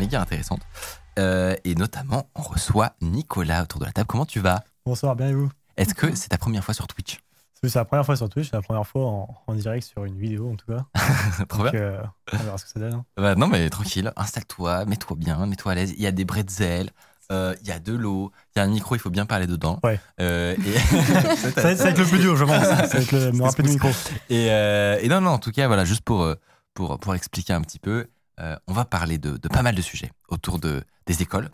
Méga intéressante. Euh, et notamment, on reçoit Nicolas autour de la table. Comment tu vas? Bonsoir, bien et vous? Est-ce que c'est ta première fois sur Twitch? C'est la première fois sur Twitch, c'est la première fois en, en direct sur une vidéo en tout cas. Trop bien. Euh, on verra ce que ça donne. hein. Bah, non, mais tranquille, installe-toi, mets-toi bien, mets-toi à l'aise. Il y a des bretzels, euh, il y a de l'eau, il y a un micro, il faut bien parler dedans. Ouais. Euh, et... Ça va, être, le plus dur, je pense. Ça va être le, me rappeler du micro. Et, euh, et non, non, en tout cas, voilà, juste pour, pour, pour expliquer un petit peu, euh, on va parler de, de pas mal de sujets autour de, des écoles.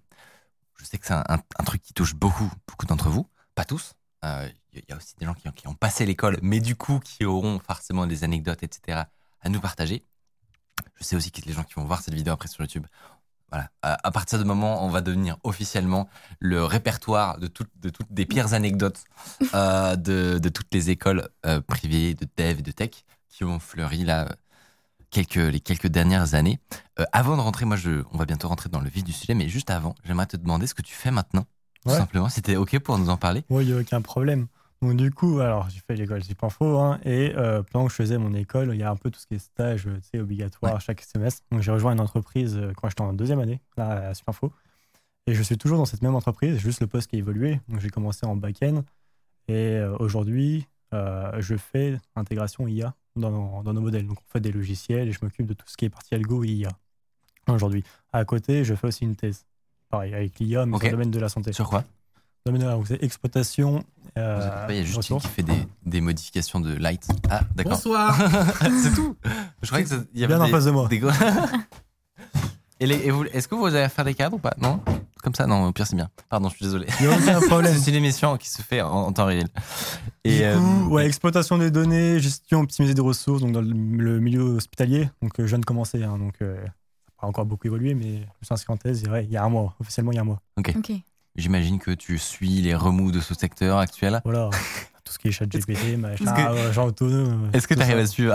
Je sais que c'est un, truc qui touche beaucoup, beaucoup d'entre vous, pas tous. Euh, Il y a aussi des gens qui, ont- passé l'école, mais du coup, qui auront forcément des anecdotes, etc., à nous partager. Je sais aussi que les gens qui vont voir cette vidéo après sur YouTube, voilà, à, partir du moment on va devenir officiellement le répertoire de, toutes de des pires anecdotes euh, de, de toutes les écoles euh, privées de dev et de tech qui ont fleuri là euh, quelques, les quelques dernières années. Euh, avant de rentrer, moi, je, on va bientôt rentrer dans le vif du sujet, mais juste avant, j'aimerais te demander ce que tu fais maintenant, tout Ouais. simplement. C'était OK pour nous en parler Oui, il n'y a aucun problème. Donc, du coup, alors, j'ai fait l'école Supinfo, hein, et euh, pendant que je faisais mon école, il y a un peu tout ce qui est stage, euh, obligatoire Ouais. chaque semestre. Donc, j'ai rejoint une entreprise quand j'étais en deuxième année, là, à Supinfo. Et je suis toujours dans cette même entreprise, juste le poste qui a évolué. Donc, j'ai commencé en back-end, et euh, aujourd'hui, je fais intégration IA dans, nos- dans nos modèles. Donc, on fait des logiciels, et je m'occupe de tout ce qui est partie algo et IA aujourd'hui. À côté, je fais aussi une thèse. Pareil, avec l'IA, mais Ok. sur le domaine de la santé. Sur quoi? Domaine de la- c'est exploitation. euh, Il y a Justine qui fait des, des modifications de light. Ah, d'accord. Bonsoir. C'est tout. Je croyais que ça- il y avait Bien en des- face de moi. des Et, et est-ce que vous allez faire des cadres ou pas? Non? Comme ça Non, au pire, c'est bien. Pardon, je suis désolé. Il n'y a aucun problème. C'est une émission qui se fait en, en temps réel. Et du euh, ouais, exploitation des données, gestion optimisée des ressources, donc dans le, le milieu hospitalier. Donc, euh, je viens de commencer, hein, donc euh, ça n'a pas encore beaucoup évolué, mais je me suis inscrit en thèse il y a- il y a un mois, officiellement il y a un mois. Ok. j'imagine que tu suis les remous de ce secteur actuel. Voilà, tout ce qui est chat GPT, machin, que- euh, genre autonome. Est-ce que tout tu arrives ça. à suivre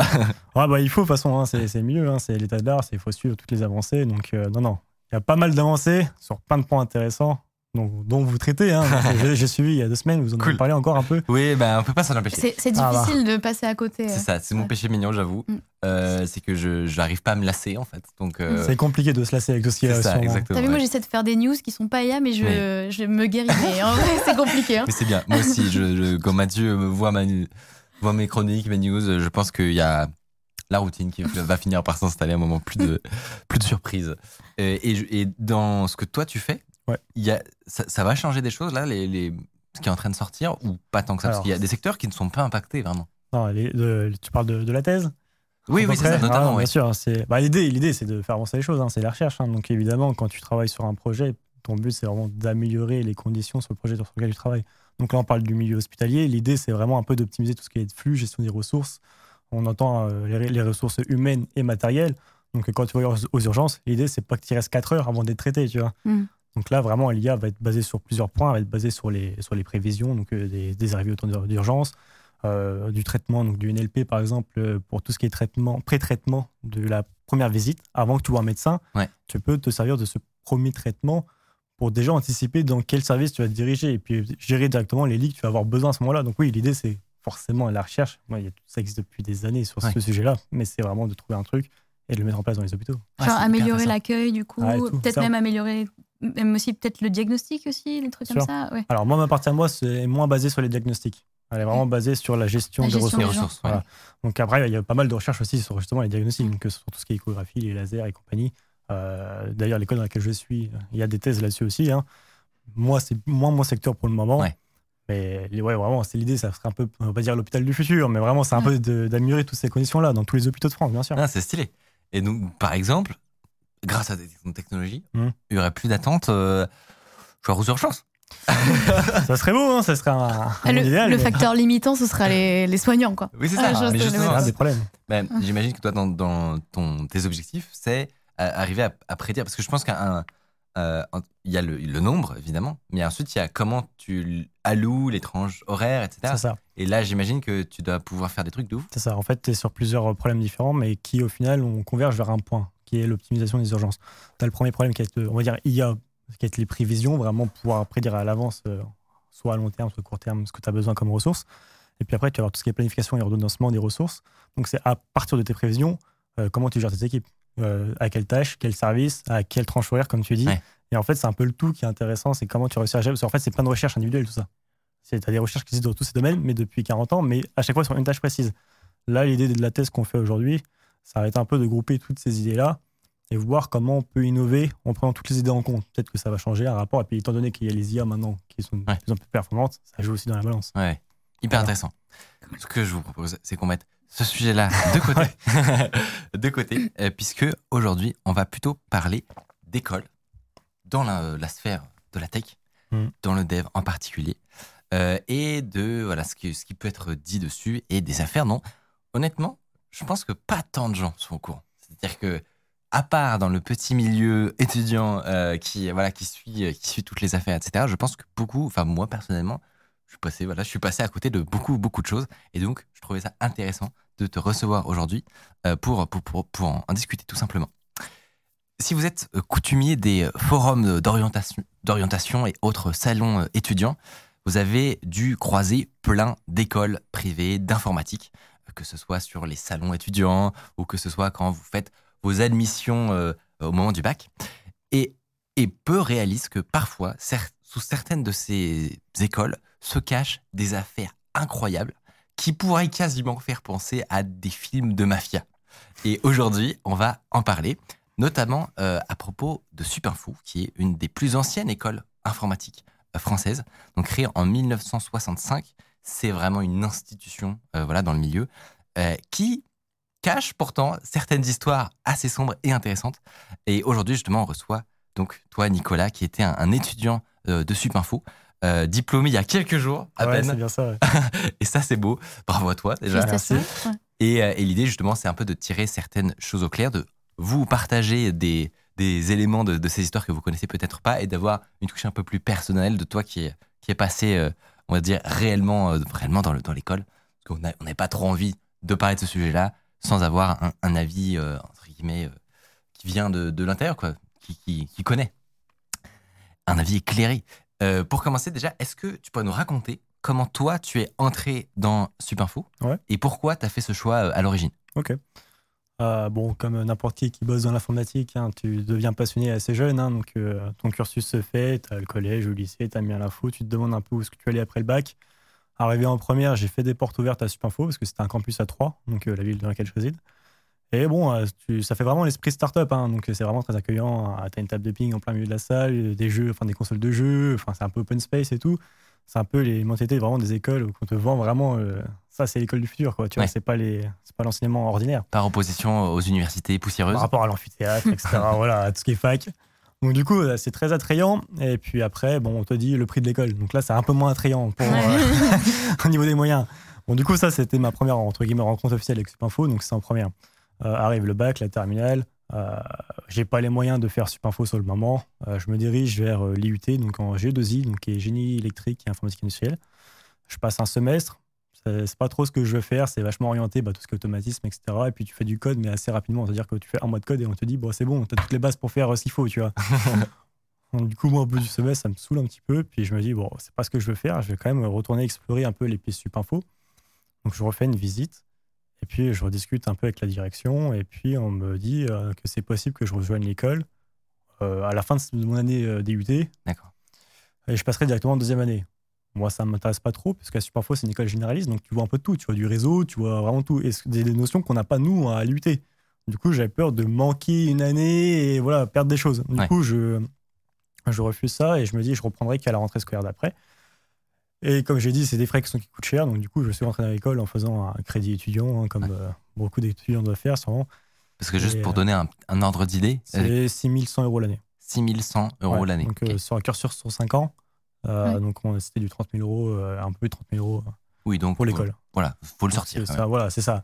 Ouais, bah, il faut, de toute façon, hein, c'est c'est le milieu, hein, c'est l'état de l'art, il faut suivre toutes les avancées. Donc, euh, non, non, il y a pas mal d'avancées sur plein de points intéressants, dont vous traitez. Hein, J'ai- suivi il y a deux semaines, vous en avez Cool. parlé encore un peu. Oui, ben on peut pas s'en empêcher. C'est c'est Ah, bah. difficile de passer à côté. C'est euh. ça, c'est mon Ouais. péché mignon, j'avoue. Mm. Euh, c'est que je j'arrive pas à me lasser en fait. Donc euh, C'est compliqué de se lasser avec tout ce qui c'est est ça, sûrement. exactement. T'as vu, moi j'essaie de faire des news qui sont pas IA, mais je, je me guéris. Mais en vrai, c'est compliqué. hein. Mais c'est bien. Moi aussi, je, je- quand Mathieu me voit, ma, voit mes chroniques, mes news, je pense qu'il y a la routine qui va finir par s'installer à un moment, plus de, plus de surprises. Et, et je- et dans ce que toi tu fais, Ouais. y a, ça, ça va changer des choses là, les, les- ce qui est en train de sortir, ou pas tant que ça? Parce Alors, qu'il y a des secteurs qui ne sont pas impactés vraiment. Non, les- de- tu parles de, de la thèse? Oui, oui, c'est ça, notamment. Ah, ouais. Bien sûr, c'est bah, l'idée, l'idée, c'est de faire avancer les choses, hein, c'est la recherche. hein. Donc évidemment, quand tu travailles sur un projet, ton but c'est vraiment d'améliorer les conditions sur le projet sur lequel tu travailles. Donc là, on parle du milieu hospitalier. L'idée, c'est vraiment un peu d'optimiser tout ce qui est flux, gestion des ressources. On entend euh, les, les ressources humaines et matérielles. Donc quand tu vas aux, aux urgences, l'idée, c'est pas que tu restes 4 heures avant d'être traité, tu vois. Mm. Donc là, vraiment, l'IA va être basée sur plusieurs points, elle va être basée sur les, sur les prévisions, donc euh, des, des arrivées au temps d'ur- d'urgence, euh, du traitement, donc du NLP par exemple, euh, pour tout ce qui est traitement, pré-traitement de la première visite, avant que tu vois un médecin, Ouais. tu peux te servir de ce premier traitement pour déjà anticiper dans quel service tu vas te diriger et puis gérer directement les lits que tu vas avoir besoin à ce moment-là. Donc oui, l'idée c'est forcément la recherche. Moi, il y a- ça existe depuis des années sur Ouais. ce sujet-là, mais c'est vraiment de trouver un truc et de le mettre en place dans les hôpitaux. Ouais, Genre améliorer l'accueil, du coup. Peut-être même améliorer, même aussi peut-être le diagnostic aussi, les trucs comme ça. Ouais. Alors moi, ma partie à moi, c'est moins basé sur les diagnostics. Elle est vraiment basée sur la gestion La des gestion ressources. des. Voilà. Donc après, il y a pas mal de recherches aussi sur justement les diagnostics, donc, sur tout ce qui est échographie, les lasers et compagnie. Euh, D'ailleurs, l'école dans laquelle je suis, il y a des thèses là-dessus aussi. hein. Moi, c'est moins mon secteur pour le moment. Mais ouais, vraiment, c'est l'idée, ça serait un peu, on va pas dire l'hôpital du futur, mais vraiment, c'est un Mm. peu d'améliorer toutes ces conditions-là dans tous les hôpitaux de France, bien sûr. Ah, c'est stylé. Et donc, par exemple, grâce à des technologies, Mhm. il y aurait plus d'attente euh, genre aux urgences. ça serait beau, hein, ça serait un, un Ah, le, monde idéal. le mais facteur limitant, ce sera les, les soignants, quoi. Oui, c'est Ah, ça. je mais le c'est un des problèmes. Ben, J'imagine que toi, dans, dans ton, tes objectifs, c'est euh, arriver à, à prédire. Parce que je pense qu'il euh, y a le, le nombre, évidemment, mais ensuite, il y a comment tu alloues les tranches horaires, etc. Ça. Et là, j'imagine que tu dois pouvoir faire des trucs de ouf. C'est ça. En fait, tu es sur plusieurs problèmes différents, mais qui, au final, on converge vers un point, qui est l'optimisation des urgences. Tu as le premier problème qui est, on va dire, IA, qui est les prévisions, vraiment pouvoir prédire à l'avance, euh, soit à long terme, soit à court terme, ce que tu as besoin comme ressources. Et puis après, tu vas avoir tout ce qui est planification et ordonnancement des ressources. Donc, c'est à partir de tes prévisions, euh, comment tu gères tes équipes. Euh, à quelle tâche, quel service, à quelle tranche horaire, comme tu dis. Ouais. Et en fait, c'est un peu le tout qui est intéressant, c'est comment tu réussis à gérer. Parce qu'en fait, c'est plein de recherches individuelles, tout ça. Tu as des recherches qui existent dans tous ces domaines, mais depuis 40 ans, mais à chaque fois sur une tâche précise. Là, l'idée de la thèse qu'on fait aujourd'hui, ça va être un peu de grouper toutes ces idées-là et voir comment on peut innover en prenant toutes les idées en compte. Peut-être que ça va changer un rapport. Et puis, étant donné qu'il y a les IA maintenant qui sont de Ouais. plus en plus performantes, ça joue aussi dans la balance. Ouais, hyper Voilà. intéressant. Ce que je vous propose, c'est qu'on mette ce sujet-là de côté, de côté, euh, puisque aujourd'hui, on va plutôt parler d'école dans la, la sphère de la tech, Mm. dans le dev en particulier, euh, et de voilà ce qui, ce qui peut être dit dessus et des affaires dont, honnêtement, je pense que pas tant de gens sont au courant. C'est-à-dire que à part dans le petit milieu étudiant euh, qui voilà qui suit qui suit toutes les affaires etc je pense que beaucoup enfin moi personnellement je suis passé voilà je suis passé à côté de beaucoup beaucoup de choses et donc je trouvais ça intéressant de te recevoir aujourd'hui euh, pour, pour, pour pour en, discuter tout simplement si vous êtes euh, coutumier des euh, forums d'orientation et autres salons étudiants vous avez dû croiser plein d'écoles privées d'informatique que ce soit sur les salons étudiants ou que ce soit quand vous faites vos admissions au moment du bac. Et, et peu réalisent que parfois, sous certaines de ces écoles, se cachent des affaires incroyables qui pourraient quasiment faire penser à des films de mafia. Et aujourd'hui, on va en parler, notamment euh, à propos de Supinfo, qui est une des plus anciennes écoles informatiques euh, françaises, donc créée en 1965. C'est vraiment une institution euh, voilà, dans le milieu qui cache pourtant certaines histoires assez sombres et intéressantes. Et aujourd'hui, justement, on reçoit donc toi, Nicolas, qui était un, un étudiant de Supinfo, euh, diplômé il y a quelques jours à Ouais, c'est peine. bien ça. ouais. Et ça, c'est beau. Bravo à toi déjà. Et, euh, et l'idée, justement, c'est un peu de tirer certaines choses au clair, de vous partager des, des éléments de, de ces histoires que vous connaissez peut-être pas et d'avoir une touche un peu plus personnelle de toi qui est, qui est passé, euh, on va dire, réellement, euh, réellement dans le- dans l'école. Parce qu'on n'avait pas trop envie de parler de ce sujet-là sans avoir un, un avis, euh, entre guillemets, euh, qui vient de, de l'intérieur, quoi, qui, qui, qui connaît. Un avis éclairé. Euh, pour commencer, déjà, est-ce que tu peux nous raconter comment toi, tu es entré dans Supinfo Ouais. et pourquoi tu as fait ce choix euh, à l'origine? Ok. Euh, bon, comme n'importe qui qui bosse dans l'informatique, hein, tu deviens passionné assez jeune. hein, donc, euh, ton cursus se fait, tu as le collège, le lycée, tu as mis à l'info, tu te demandes un peu où est-ce que tu allais après le bac. Arrivé en première, j'ai fait des portes ouvertes à Supinfo parce que c'était un campus à Troyes, donc euh, la ville dans laquelle je réside. Et bon, euh, tu- ça fait vraiment l'esprit start-up, hein, donc c'est vraiment très accueillant. Tu as une table de ping en plein milieu de la salle, euh, des jeux, enfin des consoles de jeux, enfin c'est un peu open space et tout. C'est un peu les mentalités vraiment des écoles où on te vend vraiment. euh, ça, c'est l'école du futur, quoi. Tu vois, Ouais. c'est pas les, c'est pas l'enseignement ordinaire Par opposition aux universités poussiéreuses par rapport à l'amphithéâtre, etc. voilà, à tout ce qui est fac. Donc du coup, euh, c'est très attrayant. Et puis après, bon, on te dit le prix de l'école. Donc là, c'est un peu moins attrayant pour, euh, au niveau des moyens. Bon, du coup, ça, c'était ma première entre guillemets rencontre officielle avec Supinfo. Donc c'est en première. Euh, arrive le bac, la terminale. Euh, j'ai pas les moyens de faire Supinfo sur le moment. Euh, je me dirige vers l'IUT, donc en G2I, donc qui est génie électrique et informatique industrielle. Je passe un semestre. C'est pas trop ce que je veux faire. C'est vachement orienté, bah, tout ce qui est automatisme, etc. Et puis tu fais du code, mais assez rapidement. C'est-à-dire que tu fais un mois de code et on te dit, bon, c'est bon, tu as toutes les bases pour faire ce qu'il faut, tu vois. Donc, du coup, moi, au bout du semestre, ça me saoule un petit peu. Puis je me dis, bon, c'est pas ce que je veux faire. Je vais quand même retourner explorer un peu les pistes Supinfo. Donc je refais une visite. Et puis je rediscute un peu avec la direction. Et puis on me dit euh, que c'est possible que je rejoigne l'école euh, à la fin de mon année euh, DUT. D'accord. Et je passerai directement en deuxième année. Moi, ça ne m'intéresse pas trop, parce qu'à Supinfo, c'est une école généraliste, donc tu vois un peu de tout. Tu vois du réseau, tu vois vraiment tout. Et c'est des, des notions qu'on n'a pas, nous, à l'UT. Du coup, j'avais peur de manquer une année et voilà, perdre des choses. Du Ouais. coup, je, je refuse ça et je me dis, je reprendrai qu'à la rentrée scolaire d'après. Et comme j'ai dit, c'est des frais qui, sont, qui coûtent cher. Donc, du coup, je suis rentré dans l'école en faisant un crédit étudiant, hein, comme euh, beaucoup d'étudiants doivent faire. Sûrement. Parce que juste Et, pour euh, donner un, un ordre d'idée, euh, C'est 6100 euros l'année. 6100 euros Ouais, l'année. Donc, Ok. euh, sur un cursus sur 5 ans, Euh, Ouais. Donc, on- c'était du 30 000 euros, euh, un peu plus de 30 000 euros Oui, donc pour l'école. Voilà, faut le sortir. ça, même. voilà, c'est ça.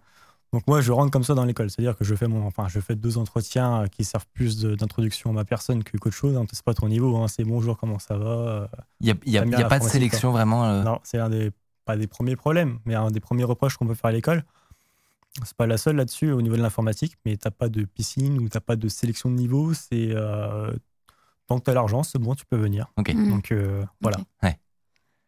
Donc moi, je rentre comme ça dans l'école, c'est-à-dire que je fais mon, enfin, je fais deux entretiens euh, qui servent plus d'introduction à ma personne que qu'autre chose. Hein. C'est pas ton niveau, hein. c'est bonjour, comment ça va. euh, Il n'y a, y a- y pas de sélection vraiment. euh, Non, c'est un des pas des premiers problèmes, mais un des premiers reproches qu'on peut faire à l'école. C'est pas la seule là-dessus au niveau de l'informatique, mais t'as pas de piscine ou t'as pas de sélection de niveau. C'est euh, tant que t'as l'argent, c'est bon, tu peux venir. Ok. Mhm. Donc euh, voilà.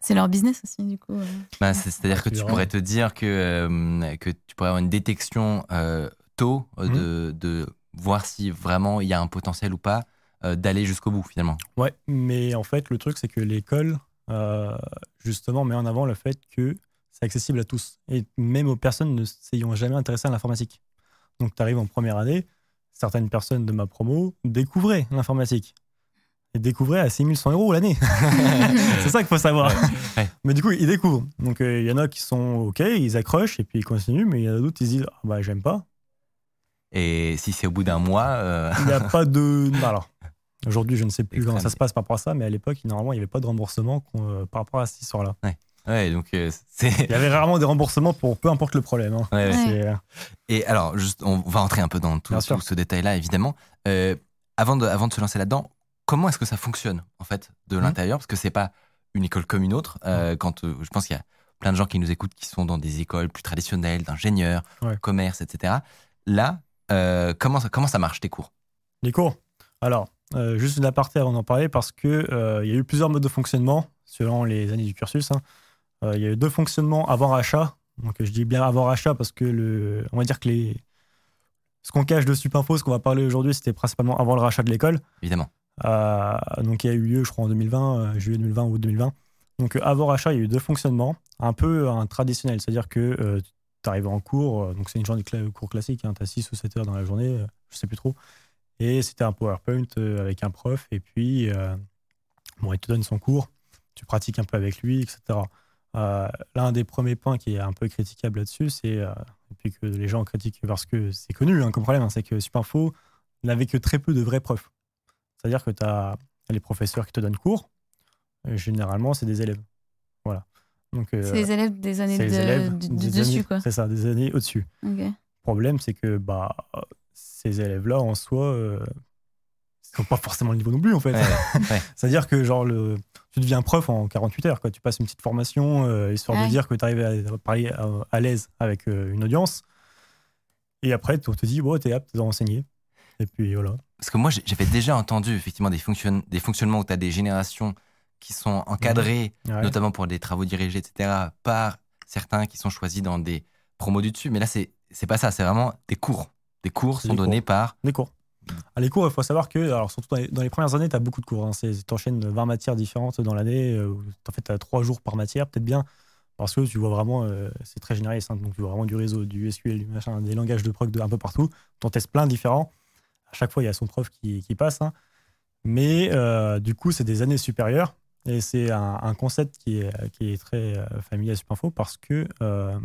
C'est leur business aussi, du coup. euh. Bah, c'est- C'est-à-dire que tu pourrais te dire que, euh, que tu pourrais avoir une détection euh, tôt Mhm. de, de voir si vraiment il y a un potentiel ou pas euh, d'aller jusqu'au bout finalement. Ouais, mais en fait, le truc, c'est que l'école, euh, justement, met en avant le fait que c'est accessible à tous, et même aux personnes ne s'ayant jamais intéressé à l'informatique. Donc, tu arrives en première année, certaines personnes de ma promo découvraient l'informatique. Et découvraient à 6100 euros l'année. c'est ça qu'il faut savoir. Ouais. Mais du coup, ils découvrent. Donc, euh, il y en a qui sont OK, ils accrochent, et puis ils continuent, mais il y en a d'autres qui se disent Ah, bah, j'aime pas. Et si c'est au bout d'un mois, euh, Il n'y a pas de. Alors, aujourd'hui, je ne sais plus comment ça se passe par rapport à ça, mais à l'époque, normalement, il n'y avait pas de remboursement euh, par rapport à cette histoire-là. ouais, donc euh, c'est. Il y avait rarement des remboursements pour peu importe le problème. hein. Ouais, ouais. Ouais. Euh, Et alors, juste, on va entrer un peu dans tout, ce détail-là, évidemment. Euh, avant, de, avant de se lancer là-dedans, comment est-ce que ça fonctionne, en fait, de Mhm. l'intérieur? Parce que c'est pas une école comme une autre. Euh, quand, euh, je pense qu'il y a plein de gens qui nous écoutent qui sont dans des écoles plus traditionnelles, d'ingénieurs, Ouais. commerce, etc. Là, euh, comment, ça, comment ça marche, tes cours? Les cours? Alors, juste une aparté avant d'en parler parce que il y a eu plusieurs modes de fonctionnement selon les années du cursus. hein. Il y a eu deux fonctionnements avant rachat. Donc, je dis bien avant rachat parce que le, on va dire que les, ce qu'on cache de Supinfo, ce qu'on va parler aujourd'hui, c'était principalement avant le rachat de l'école. Évidemment. Euh, donc, il y a eu lieu, je crois, en 2020, euh, juillet 2020 ou 2020. Donc, euh, avant rachat, il y a eu deux fonctionnements, un peu un traditionnel, c'est-à-dire que tu arrives en cours, donc c'est une journée de cours classique, tu as 6 ou 7 heures dans la journée, je sais plus trop. Et c'était un PowerPoint avec un prof, et puis, bon, il te donne son cours, tu pratiques un peu avec lui, etc. L'un des premiers points qui est un peu critiquable là-dessus, c'est, euh, que les gens critiquent parce que c'est connu hein, comme problème, hein, c'est que Supinfo n'avait que très peu de vrais profs. C'est-à-dire que tu as les professeurs qui te donnent cours, euh, généralement, c'est des élèves. Voilà. Donc, euh, C'est les élèves des années de, les élèves du- des dessus, années- quoi. C'est ça, des années au-dessus. Le problème, c'est que bah, ces élèves-là, en soi, euh, ils n'ont pas forcément le niveau non plus, en fait. Ouais, ouais. C'est-à-dire que genre, le, tu deviens prof en 48 heures. Quoi. Tu passes une petite formation, euh, histoire Ouais. de dire que tu arrives à parler à, à l'aise avec euh, une audience. Et après, on te dit, bon, t'es apte à enseigner. Et puis voilà. Parce que moi, j'avais déjà entendu effectivement des, fonctionn- des fonctionnements où tu as des générations qui sont encadrées, Ouais. notamment pour des travaux dirigés, etc., par certains qui sont choisis dans des promos du dessus. Mais là, c'est pas ça, c'est vraiment des cours. Des cours sont Des donnés cours. par. Les cours. Ah, les cours, il faut savoir que, alors surtout dans les, dans les premières années, tu as beaucoup de cours. Hein. Tu enchaînes 20 matières différentes dans l'année. euh, en fait, tu as 3 jours par matière, peut-être bien. Parce que tu vois vraiment, euh, c'est très généraliste. hein. donc, tu vois vraiment du réseau, du SQL, du machin, des langages de proc de, un peu partout. Tu en testes plein différents. À chaque fois, il y a son prof qui, passe. hein. Mais euh, du coup, c'est des années supérieures. Et c'est un, concept qui est, très euh, familier à Supinfo parce que euh,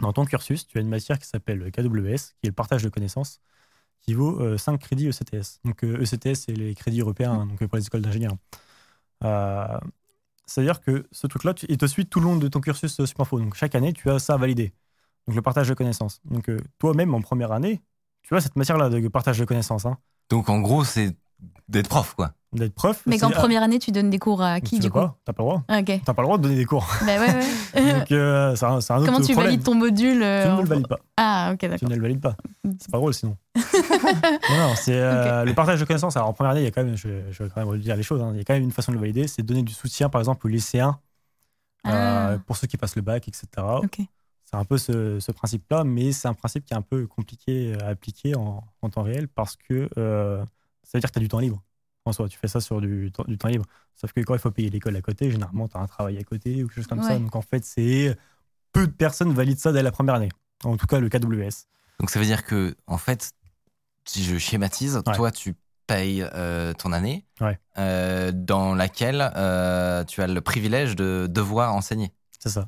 dans ton cursus, tu as une matière qui s'appelle KWS, qui est le partage de connaissances qui vaut euh, 5 crédits ECTS. Donc ECTS, c'est les crédits européens hein, donc, pour les écoles d'ingénieurs. C'est-à-dire que ce truc-là, il te suit tout le long de ton cursus Supinfo. Donc chaque année, tu as ça à valider. Donc le partage de connaissances. Donc toi-même, en première année, tu as cette matière-là de partage de connaissances. Hein. Donc en gros, c'est d'être prof, quoi. D'être prof. Mais qu'en première année, tu donnes des cours à tu qui, veux du coup? T'as pas le droit. Ah, Ok. T'as pas le droit de donner des cours. Bah ouais, ouais. Donc euh, c'est un, un autre Comment tu problème. valides ton module euh, Tu ne le valides pas. Ah, ok, Tu d'accord. ne le valides pas. C'est pas drôle sinon. non, non, c'est euh, le partage de connaissances. Alors en première année, il y a quand même, je, je vais quand même redire les choses, hein, il y a quand même une façon de le valider, c'est de donner du soutien par exemple aux lycéens, euh, Ah. pour ceux qui passent le bac, etc. Ok. C'est un peu ce, ce principe-là, mais c'est un principe qui est un peu compliqué à appliquer en, en temps réel parce que euh, ça veut dire que tu as du temps libre. En soi, tu fais ça sur du, temps- du temps libre. Sauf que quand il faut payer l'école à côté, généralement, tu as un travail à côté ou quelque chose comme ça. Donc en fait, c'est peu de personnes valident ça dès la première année. En tout cas, le KWS. Donc ça veut dire que, en fait, si je schématise, Ouais. toi, tu payes euh, ton année Ouais. euh, dans laquelle euh, tu as le privilège de devoir enseigner. C'est ça.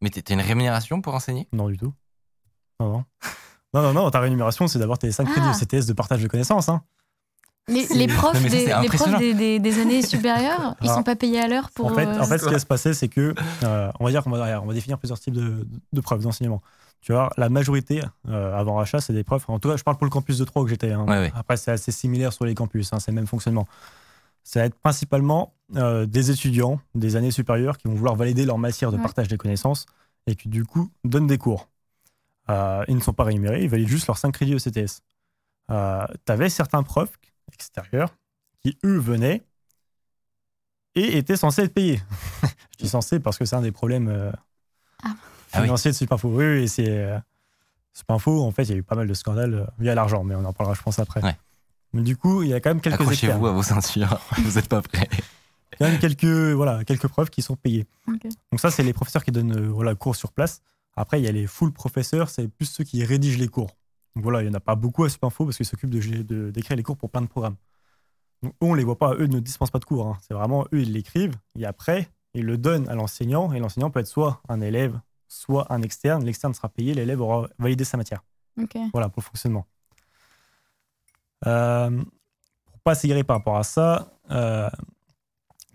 Mais tu as une rémunération pour enseigner? Non, du tout. Non, non. Non, non, non, ta rémunération, c'est d'avoir tes 5 crédits Ah. ECTS de partage de connaissances. Hein. Les, les profs, Non, mais ça, des, les profs des, des- des années supérieures, ils sont pas payés à l'heure pour. En fait, euh, en fait, ce qui va se passer, c'est que, euh, on va dire qu'on va, on va définir plusieurs types de, de preuves d'enseignement. Tu vois, la majorité, euh, avant rachat, c'est des profs. En tout cas, je parle pour le campus de Troyes où j'étais. hein. Ouais, ouais. Après, c'est assez similaire sur les campus, hein, c'est le même fonctionnement. Ça va être principalement euh, des étudiants des années supérieures qui vont vouloir valider leur matière de Ouais. partage des connaissances et qui, du coup, donnent des cours. Euh, ils ne sont pas rémunérés, ils valident juste leurs 5 crédits ECTS. Euh, tu avais certains profs extérieurs qui, eux, venaient et étaient censés être payés. Je dis censés parce que c'est un des problèmes euh, Ah. Ah oui. financiers de Supinfo. Oui, oui, c'est. euh, Supinfo, en fait, il y a eu pas mal de scandales via l'argent, mais on en parlera, je pense, après. Ouais. Mais du coup, il y a quand même quelques. Accrochez-vous à vos ceintures, vous n'êtes pas prêts. Il y a même quelques, voilà, quelques preuves qui sont payées. Donc ça, c'est les professeurs qui donnent euh, voilà, cours sur place. Après, il y a les full professeurs, c'est plus ceux qui rédigent les cours. Donc voilà, il n'y en a pas beaucoup à Supinfo parce qu'ils s'occupent de, d'écrire les cours pour plein de programmes. Donc eux, on les voit pas, eux ne dispensent pas de cours. hein. C'est vraiment eux, ils l'écrivent et après, ils le donnent à l'enseignant et l'enseignant peut être soit un élève, soit un externe. L'externe sera payé, l'élève aura validé sa matière. Ok. Voilà pour le fonctionnement. Euh, pour pas s'égarer par rapport à ça, euh,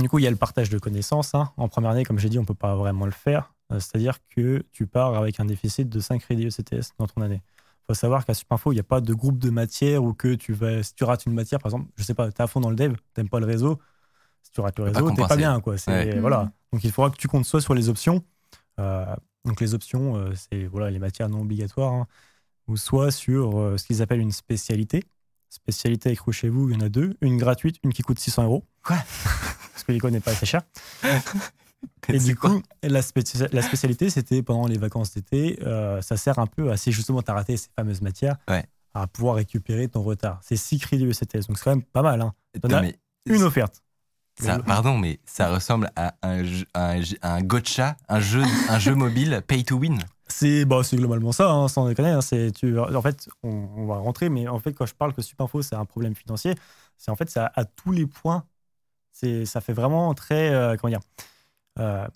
du coup, il y a le partage de connaissances. hein. En première année, comme j'ai dit, on peut pas vraiment le faire. Euh, C'est-à-dire que tu pars avec un déficit de 5 crédits ECTS dans ton année. Il faut savoir qu'à Supinfo, il n'y a pas de groupe de matière ou que tu vas, si tu rates une matière, par exemple, je sais pas, tu es à fond dans le dev, tu n'aimes pas le réseau, si tu rates le réseau, tu pas bien. Quoi. C'est- Ouais. voilà. Mhm. Donc il faudra que tu comptes soit sur les options. euh, donc les options, euh, c'est voilà, les matières non obligatoires. hein, ou soit sur euh, ce qu'ils appellent une spécialité. Spécialité, accrochez-vous, il y en a deux. Une gratuite, une qui coûte 600 euros. Quoi? que n'est pas assez cher. Et du coup, la, spéci- la spécialité, c'était pendant les vacances d'été. euh, ça sert un peu à, si justement tu as raté ces fameuses matières, Ouais. à pouvoir récupérer ton retard. C'est 6 crédits ECTS, donc c'est quand même pas mal. Hein. T'en as Une offerte. ça- pardon, mais ça ressemble à un, jeu- un, gotcha, un jeu, un jeu mobile pay to win. C'est bah, globalement ça, hein, sans déconner. hein, c'est, tu, en fait, on, on va rentrer, mais en fait, quand je parle que Supinfo, c'est un problème financier, c'est en fait, ça, à tous les points, c'est, ça fait vraiment très. euh, comment dire euh,